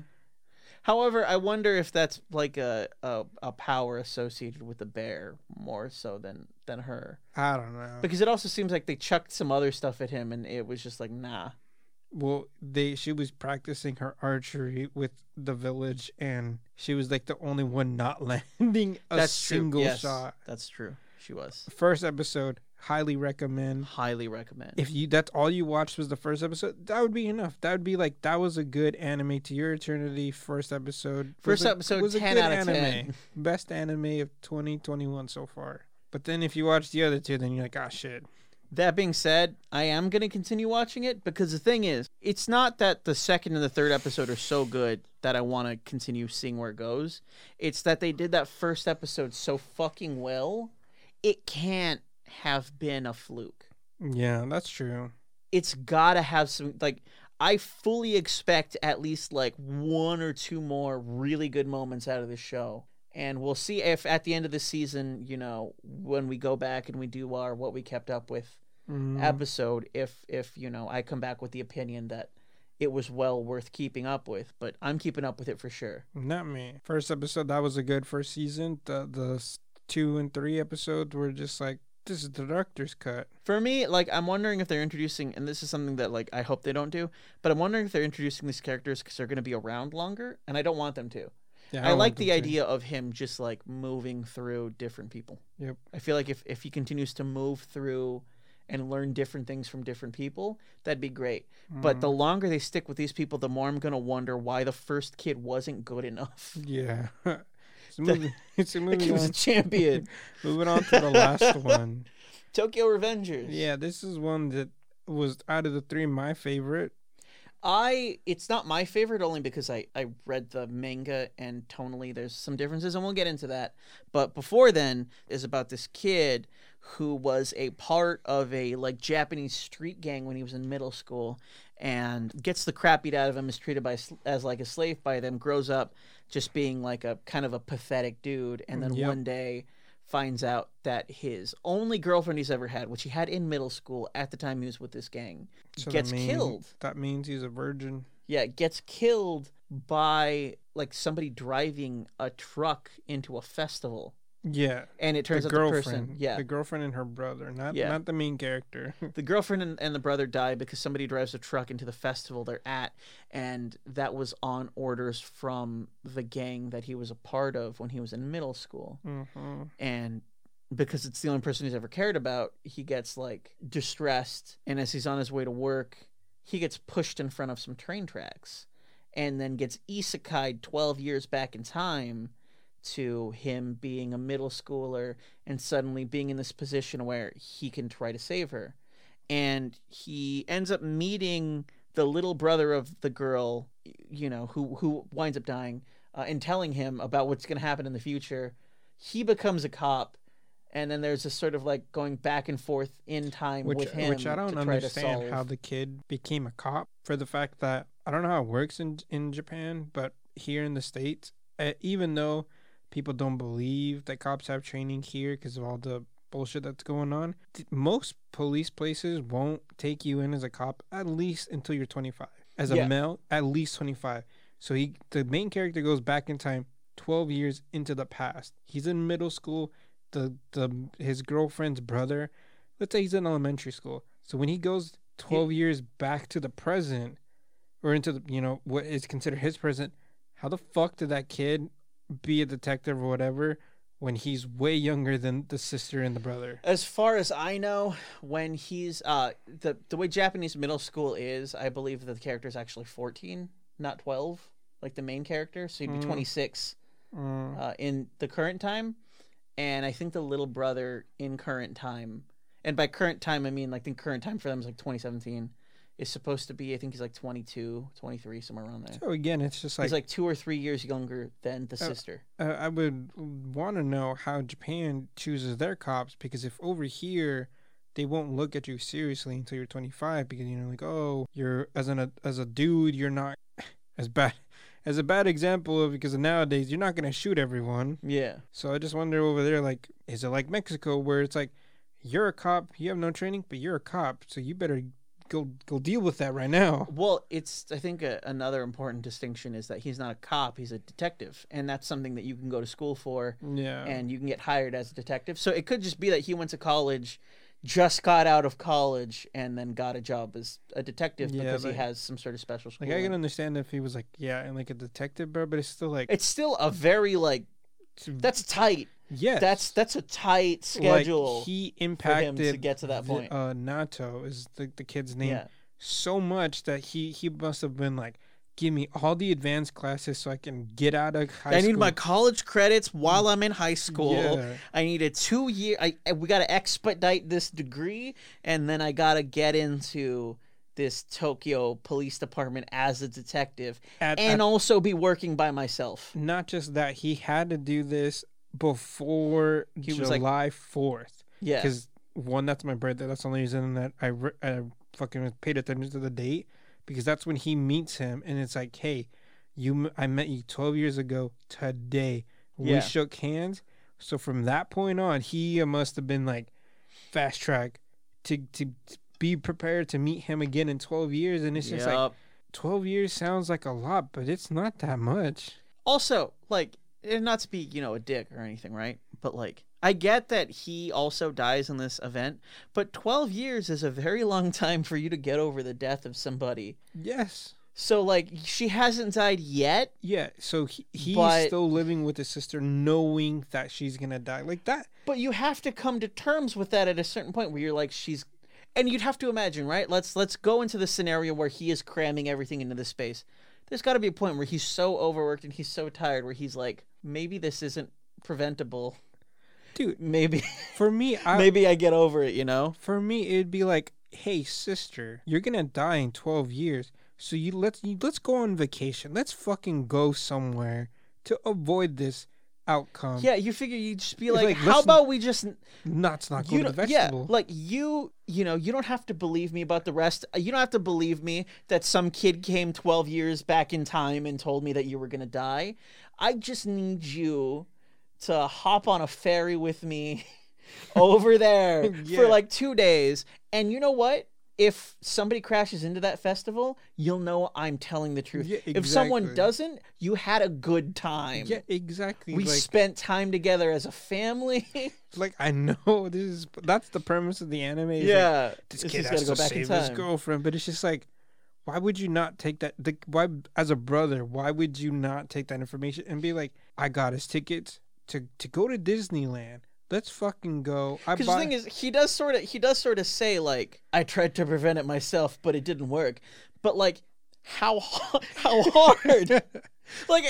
However, I wonder if that's like a, a a power associated with the bear more so than than her. I don't know. Because it also seems like they chucked some other stuff at him and it was just like nah. Well, they she was practicing her archery with the village, and she was like the only one not [LAUGHS] landing a That's single true. Yes, shot. That's true. She was. First episode, highly recommend. Highly recommend. If you that's all you watched was the first episode, that would be enough. That would be like that was a good anime to your eternity. First episode, was First a- episode, was a good out of anime. 10. Best anime of 2021 so far. But then if you watch the other two, then you're like, ah, shit. That being said, I am going to continue watching it because the thing is, it's not that the second and the third episode are so good that I want to continue seeing where it goes. It's that they did that first episode so fucking well, it can't have been a fluke. Yeah, that's true. It's got to have some, like, I fully expect at least like one or two more really good moments out of the show. And we'll see if at the end of the season, you know, when we go back and we do our what we kept up with Mm. episode if if you know I come back with the opinion that it was well worth keeping up with, but I'm keeping up with it for sure. Not me. First episode, that was a good first season. The the two and three episodes were just like, this is the director's cut. For me, like I'm wondering if they're introducing and this is something that like I hope they don't do, but I'm wondering if they're introducing these characters cuz they're going to be around longer and I don't want them to. Yeah, I, want like the to. idea of him just like moving through different people. Yep. I feel like if if he continues to move through and learn different things from different people, that'd be great. But Mm. the longer they stick with these people, the more I'm going to wonder why the first kid wasn't good enough. Yeah. it's a movie. It's a movie. he was a champion. [LAUGHS] moving on to the last [LAUGHS] one. Tokyo Revengers. Yeah, this is one that was out of the three my favorite. I it's not my favorite only because I I read the manga and tonally there's some differences and we'll get into that. But before then is about this kid who was a part of a like Japanese street gang when he was in middle school and gets the crap beat out of him is treated by as like a slave by them grows up just being like a kind of a pathetic dude and then Yep. one day finds out that his only girlfriend he's ever had which he had in middle school at the time he was with this gang So that gets mean- killed That means he's a virgin. yeah, gets killed by like somebody driving a truck into a festival, Yeah. and it turns the out the girlfriend. person, yeah, The girlfriend and her brother, not Yeah. not the main character. [LAUGHS] the girlfriend and, and the brother die because somebody drives a truck into the festival they're at, and that was on orders from the gang that he was a part of when he was in middle school, hmm and because it's the only person he's ever cared about, he gets like distressed, and as he's on his way to work, he gets pushed in front of some train tracks, and then gets isekai'd twelve years back in time to him being a middle schooler and suddenly being in this position where he can try to save her. And he ends up meeting the little brother of the girl, you know, who who winds up dying, uh, and telling him about what's going to happen in the future. He becomes a cop, and then there's this sort of like going back and forth in time Which with him. which I don't to try to understand how the kid became a cop for the fact that I don't know how it works in in Japan, but here in the states, uh, even though people don't believe that cops have training here because of all the bullshit that's going on, most police places won't take you in as a cop at least until you're 25. As a Yeah. male, at least 25. So he the main character goes back in time 12 years into the past. He's in middle school. The the his girlfriend's brother, let's say he's in elementary school. So when he goes 12 years back to the present or into the you know what is considered his present, how the fuck did that kid be a detective or whatever when he's way younger than the sister and the brother? As far as I know, when he's uh the the way Japanese middle school is, I believe that the character is actually 14, not 12, like the main character. So he'd be Mm. 26 Mm, uh, in the current time, and I think the little brother in current time, and by current time I mean like the current time for them is like 2017, is supposed to be I think he's like 22, 23, somewhere around there. so again, it's just like, he's like two or three years younger than the Uh, sister. uh, I would want to know how Japan chooses their cops because if over here they won't look at you seriously until you're 25 because you know like oh you're as an as a dude you're not [LAUGHS] as bad as a bad example of because nowadays you're not gonna shoot everyone. Yeah. So I just wonder over there like is it like Mexico where it's like you're a cop you have no training but you're a cop so you better go go deal with that right now. Well, it's I think a, another important distinction is that he's not a cop; he's a detective, and that's something that you can go to school for, Yeah. and you can get hired as a detective. So it could just be that he went to college, just got out of college, and then got a job as a detective Yeah, because he has some sort of special school. like I can understand if he was like yeah and like a detective bro but it's still like It's still a very like that's tight. Yes That's that's a tight schedule. Like he impacted to get to that the- uh, Naoto is the, the kid's name yeah. so much that he he must have been like, give me all the advanced classes so I can get out of high school. I school. need my college credits while I'm in high school. Yeah. I need a two year. I I- we got to expedite this degree, and then I got to get into this Tokyo Police Department as a detective, At- and at- also be working by myself. not just that he had to do this before He was like- July fourth Yeah, because one that's my birthday. That's the only reason that I re- I fucking paid attention to the date because that's when he meets him and it's like, hey, you I met you twelve years ago today. We shook hands. So from that point on, he uh, must have been like fast track to to be prepared to meet him again in twelve years. And it's just like twelve years sounds like a lot, but it's not that much. also like and not to be you know a dick or anything right but like i get that he also dies in this event but 12 years is a very long time for you to get over the death of somebody Yes. so like she hasn't died yet Yeah, so he, he's But- still living with his sister, knowing that she's gonna die. Like that. but you have to come to terms with that at a certain point where you're like she's and you'd have to imagine right let's let's go into the scenario where he is cramming everything into this space there's got to be a point where he's so overworked and he's so tired where he's like maybe this isn't preventable Dude, maybe for me, [LAUGHS] I, maybe i get over it you know for me, it'd be like, "Hey, sister, you're gonna die in twelve years, so you let's you, let's go on vacation. Let's fucking go somewhere to avoid this outcome. Yeah, you figure you'd just be like, like, how about we just Nuts not go to the don't- yeah, like you, you know, you don't have to believe me about the rest. Uh, you don't have to believe me that some kid came 12 years back in time and told me that you were going to die. I just need you to hop on a ferry with me [LAUGHS] over there [LAUGHS] Yeah. for like 2 days. And you know what? If somebody crashes into that festival, you'll know I'm telling the truth. Yeah, If someone doesn't, you had a good time. yeah, exactly. We like, spent time together as a family. [LAUGHS] like I know this is that's the premise of the anime. is like, yeah, this it's kid just has gotta go back in save his girlfriend, but it's just like, why would you not take that? The, why, as a brother, why would you not take that information and be like, I got his tickets to to go to Disneyland. Let's fucking go. I Because the bought. thing is, he does sort of he does sort of say like, I tried to prevent it myself, but it didn't work. But like, how [LAUGHS] how hard? [LAUGHS] like,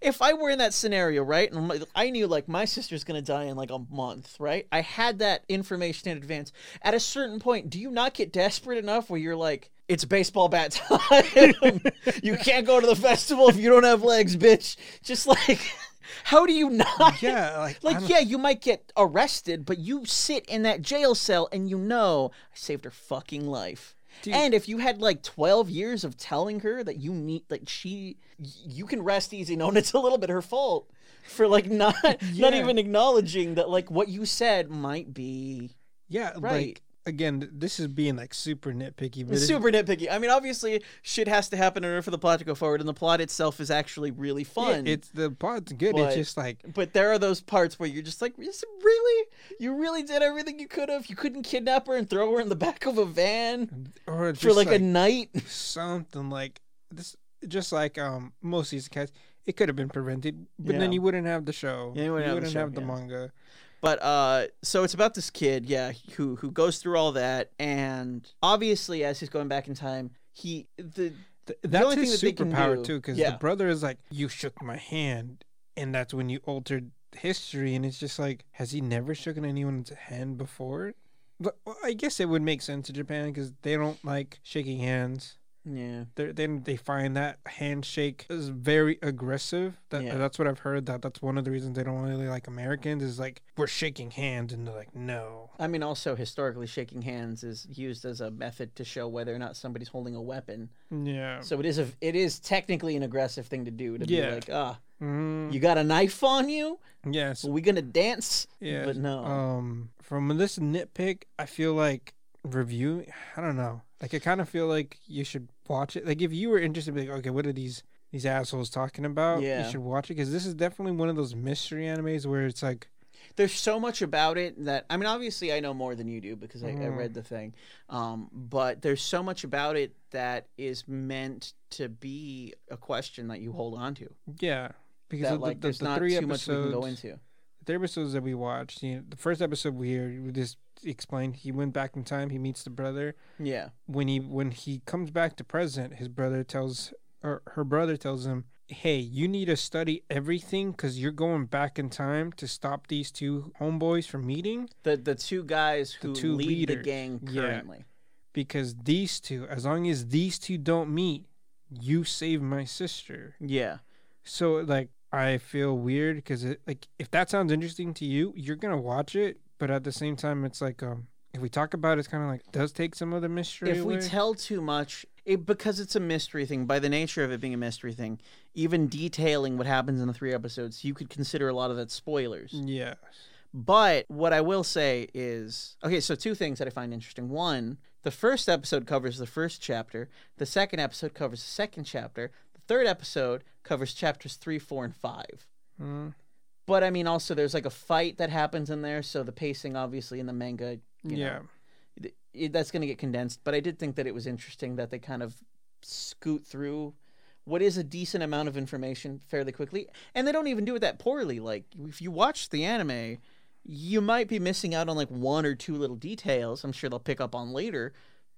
if I were in that scenario, right, and I knew like my sister's gonna die in like a month, right? I had that information in advance. At a certain point, do you not get desperate enough where you're like, it's baseball bat time. [LAUGHS] you can't go to the festival if you don't have legs, bitch. Just like, [LAUGHS] how do you not? yeah, like, Like, yeah, you might get arrested, but you sit in that jail cell and you know I saved her fucking life. Dude. And if you had like 12 years of telling her that you need, like, she, you can rest easy knowing it's a little bit her fault for like not, not even acknowledging that like what you said might be yeah, right. like again, this is being like super nitpicky, but it's- super nitpicky. I mean, obviously, shit has to happen in order for the plot to go forward, and the plot itself is actually really yeah, fun. it's the plot's good. But- it's just like But there are those parts where you're just like, really? You really did everything you could have? You couldn't kidnap her and throw her in the back of a van or for just like, a night? [LAUGHS] something like this. Just like um most of these cats, it could have been prevented, but then you wouldn't have the show. Yeah, you wouldn't have the wouldn't show, have the yeah. manga. But uh, so it's about this kid, yeah, who who goes through all that, and obviously, as he's going back in time, he the Th- that's only his thing that superpower too, because yeah. the brother is like, "You shook my hand," and that's when you altered history, and it's just like, has he never shaken anyone's hand before? But well, I guess it would make sense to Japan because they don't like shaking hands. Yeah. They're, then they find that handshake is very aggressive. That Yeah. that's what I've heard. That that's one of the reasons they don't really like Americans is like we're shaking hands and they're like no. I mean, also historically, shaking hands is used as a method to show whether or not somebody's holding a weapon. Yeah. So it is a it is technically an aggressive thing to do to Yeah. be like, ah, Mm, you got a knife on you? yes. Are we gonna dance? Yeah. But no. Um, from this nitpick, I feel like review. I don't know. Like I kind of feel like you should watch it. Like if you were interested, be like, okay, what are these these assholes talking about? Yeah. You should watch it because this is definitely one of those mystery animes where it's like, There's so much about it that I mean, obviously, I know more than you do because I, I Mhm. read the thing. Um, but there's so much about it that is meant to be a question that you hold on to. yeah, because That the, like the, there's the not three too much we can go into. The episodes that we watched. You know, the first episode we heard, we just explained he went back in time. He meets the brother. Yeah. when he when he comes back to present, his brother tells or her brother tells him, "Hey, you need to study everything because you're going back in time to stop these two homeboys from meeting. The the two guys The who two lead the leaders. gang Yeah. currently. Because these two, as long as these two don't meet, you save my sister." Yeah. So like, I feel weird because it like if that sounds interesting to you, you're gonna watch it, but at the same time, it's like um. If we talk about it, it's kind of like does take some of the mystery if we tell too much it, because it's a mystery thing by the nature of it being a mystery thing even detailing what happens in the three episodes you could consider a lot of that spoilers yeah. but what i will say is okay so two things that i find interesting one the first episode covers the first chapter the second episode covers the second chapter third episode covers chapters three four and five Mm, but i mean also there's like a fight that happens in there so the pacing obviously in the manga you yeah. know, it, that's going to get condensed. But I did think that it was interesting that they kind of scoot through what is a decent amount of information fairly quickly, and they don't even do it that poorly. Like if you watch the anime, you might be missing out on like one or two little details. I'm sure they'll pick up on later,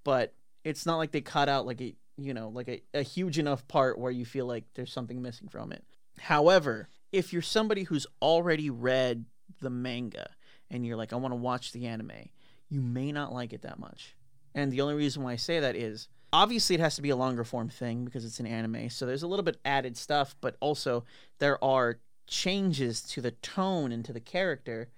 but it's not like they cut out like a you know like a, a huge enough part where you feel like there's something missing from it. However, if you're somebody who's already read the manga and you're like, I want to watch the anime, you may not like it that much. And the only reason why I say that is obviously it has to be a longer form thing because it's an anime. So there's a little bit added stuff, but also there are changes to the tone and to the character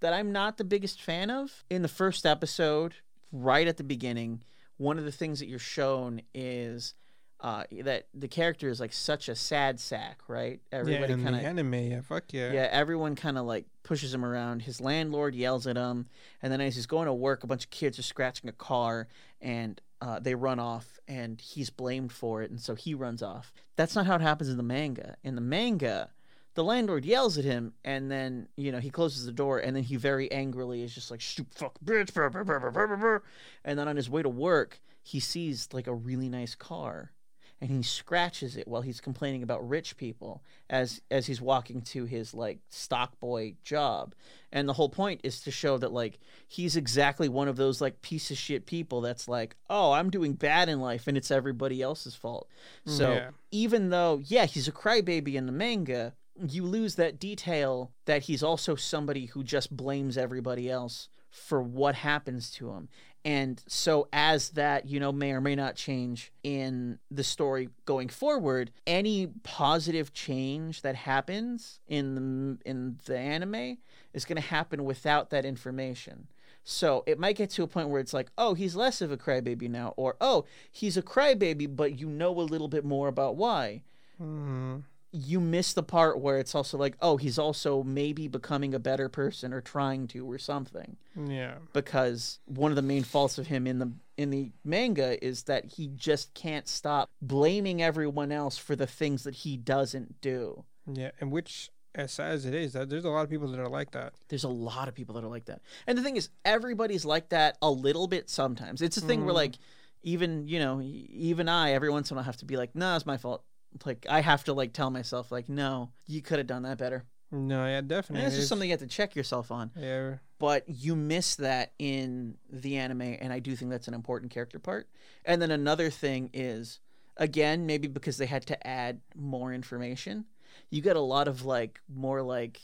that I'm not the biggest fan of. In the first episode, right at the beginning, one of the things that you're shown is uh, that the character is like such a sad sack, right? Everybody yeah, in kind the of anime, yeah, fuck yeah. yeah, everyone kind of like pushes him around. His landlord yells at him, and then as he's going to work, a bunch of kids are scratching a car, and uh, they run off, and he's blamed for it, and so he runs off. That's not how it happens in the manga. In the manga, the landlord yells at him, and then you know he closes the door, and then he very angrily is just like "shoot, fuck, bitch," brr, brr, brr, brr, brr, brr, brr." and then on his way to work, he sees like a really nice car and he scratches it while he's complaining about rich people as as he's walking to his like stock boy job and the whole point is to show that like he's exactly one of those like piece of shit people that's like oh i'm doing bad in life and it's everybody else's fault so Yeah. even though yeah he's a crybaby in the manga you lose that detail that he's also somebody who just blames everybody else for what happens to him. And so as that you know may or may not change in the story going forward any positive change that happens in the in the anime is going to happen without that information. So it might get to a point where it's like oh he's less of a crybaby now or oh he's a crybaby but you know a little bit more about why. Mhm. You miss the part where it's also like oh he's also maybe becoming a better person or trying to or something Yeah. because one of the main faults of him in the in the manga is that he just can't stop blaming everyone else for the things that he doesn't do. Yeah. And which, as sad as it is, that there's a lot of people that are like that. There's a lot of people that are like that. And the thing is everybody's like that a little bit sometimes. It's a thing where Mhm. like even, you know, even I every once in a while have to be like, "No, it's my fault." Like I have to like tell myself like, "No, you could have done that better." No, yeah, definitely. And it's just something you have to check yourself on. Yeah. but you miss that in the anime and i do think that's an important character part and then another thing is again maybe because they had to add more information you get a lot of like more like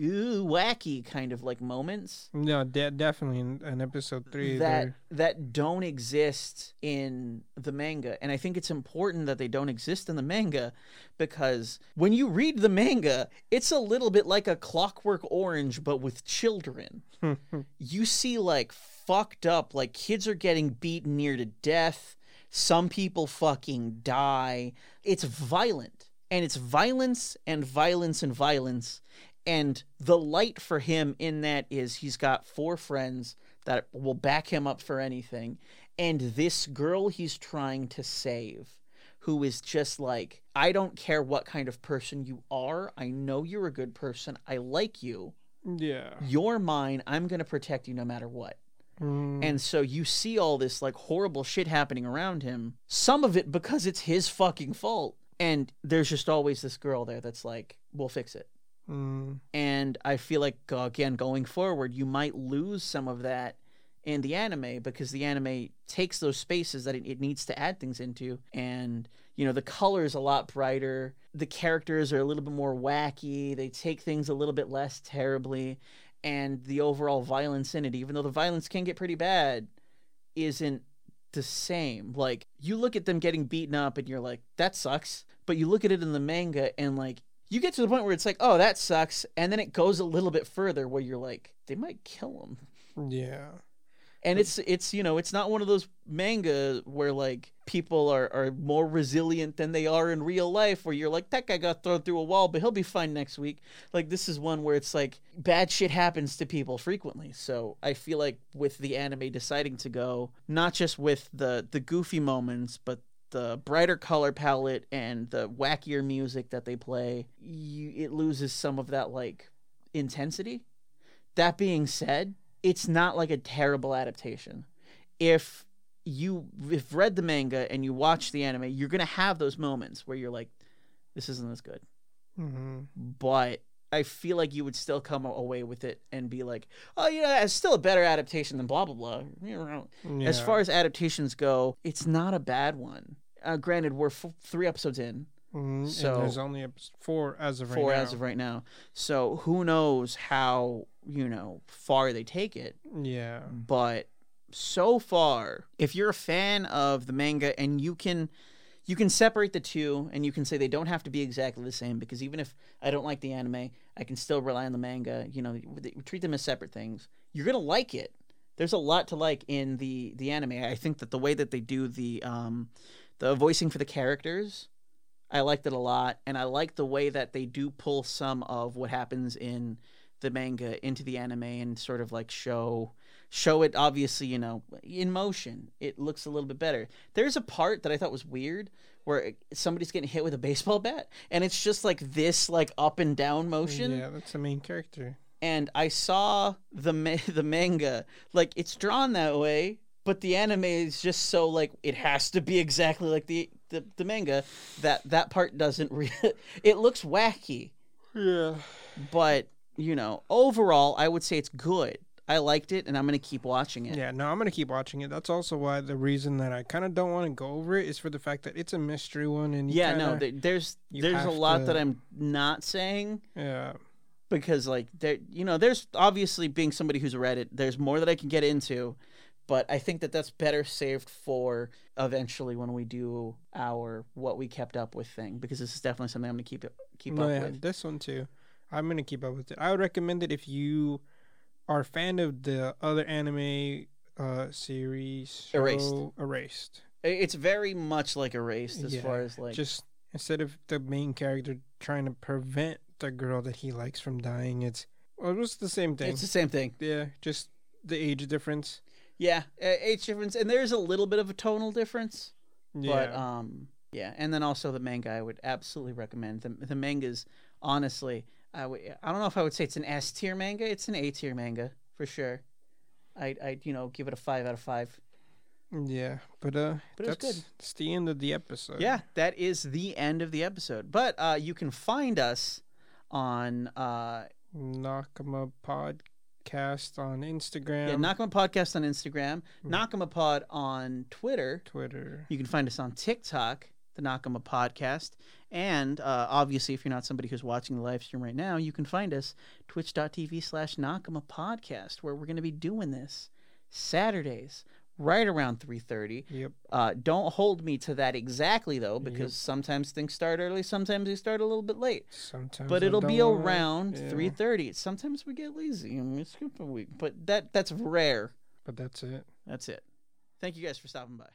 ooh, wacky kind of like moments. No, de- definitely in, in episode three. that there- that don't exist in the manga. And i think it's important that they don't exist in the manga because when you read the manga it's a little bit like a clockwork orange but with children. [LAUGHS] You see like fucked up like kids are getting beaten near to death. Some people fucking die. It's violent. And it's violence and violence and violence and the light for him in that is he's got four friends that will back him up for anything and this girl he's trying to save who is just like i don't care what kind of person you are i know you're a good person i like you yeah. you're mine i'm going to protect you no matter what Mm, and so you see all this like horrible shit happening around him. Some of it because it's his fucking fault. And there's just always this girl there that's like, we'll fix it. Mm, And I feel like, again, going forward, you might lose some of that in the anime because the anime takes those spaces that it, it needs to add things into. And, you know, the color's a lot brighter. The characters are a little bit more wacky. They take things a little bit less terribly. And the overall violence in it, even though the violence can get pretty bad, isn't the same. Like, you look at them getting beaten up and you're like, that sucks. But you look at it in the manga and, like, you get to the point where it's like, oh, that sucks. And then it goes a little bit further where you're like, they might kill him. yeah. And it's, it's, you know, it's not one of those manga where, like, people are, are more resilient than they are in real life where you're like, that guy got thrown through a wall, but he'll be fine next week. Like, this is one where it's like, bad shit happens to people frequently. So I feel like with the anime deciding to go, not just with the, the goofy moments, but the brighter color palette and the wackier music that they play, you, it loses some of that like intensity. That being said, it's not like a terrible adaptation. If you if read the manga and you watch the anime, you're gonna have those moments where you're like, this isn't as good. hmm But I feel like you would still come away with it and be like, oh, you know, it's still a better adaptation than blah blah blah. You know, Yeah. as far as adaptations go, it's not a bad one. Uh, granted, we're f- three episodes in, Mhm, so- and there's only four as of right four now. as of right now. So who knows how you know far they take it. Yeah. But so far, if you're a fan of the manga and you can you can separate the two and you can say they don't have to be exactly the same because even if I don't like the anime, I can still rely on the manga. You know, treat them as separate things. You're gonna like it. There's a lot to like in the the anime. I think that the way that they do the um the voicing for the characters, I liked it a lot, and I like the way that they do pull some of what happens in the manga into the anime and sort of like show show it obviously you know in motion it looks a little bit better. There's a part that i thought was weird where somebody's getting hit with a baseball bat and it's just like this like up and down motion. Yeah, that's the main character. and i saw the ma- [LAUGHS] the manga. Like it's drawn that way but the anime is just so like it has to be exactly like the the, the manga that that part doesn't re- [LAUGHS] it looks wacky. Yeah. but you know overall i would say it's good i liked it and i'm gonna keep watching it Yeah, no, I'm gonna keep watching it. That's also why the reason that I kind of don't want to go over it is for the fact that it's a mystery one, and you yeah no kinda- th- there's you there's a lot that i'm not saying yeah, because like there you know there's obviously being somebody who's read it there's more that i can get into but i think that that's better saved for eventually when we do our what we kept up with thing because this is definitely something i'm gonna keep keep no, up yeah, with this one too. I'm gonna keep up with it. I would recommend it if you are a fan of the other anime uh series. Erased. show, Erased. It's very much like erased as Yeah, far as like Just instead of the main character trying to prevent the girl that he likes from dying, it's well, it was the same thing. it's the same thing yeah, just the age difference. yeah age difference and there's a little bit of a tonal difference Yeah. But um, yeah, and then also the manga I would absolutely recommend. The the manga's honestly, I I don't know if I would say it's an S tier manga. It's an A tier manga for sure. I I you know give it a five out of five. yeah, but uh, But that's good. that's the end of the episode. Yeah, that is the end of the episode. But uh, you can find us on uh Nakama podcast on Instagram, yeah Nakama Podcast on Instagram, Hmm. Nakama Pod on Twitter. Twitter. You can find us on TikTok. The Nakama podcast. And uh, obviously, if you're not somebody who's watching the live stream right now, you can find us twitch.tv slash Nakama podcast, where we're going to be doing this Saturdays right around 3.30 Yep. uh, don't hold me to that exactly though because Yep. sometimes things start early sometimes they start a little bit late Sometimes. but it'll be around yeah, 3.30 sometimes we get lazy and we skip a week but that that's rare But that's it. that's it thank you guys for stopping by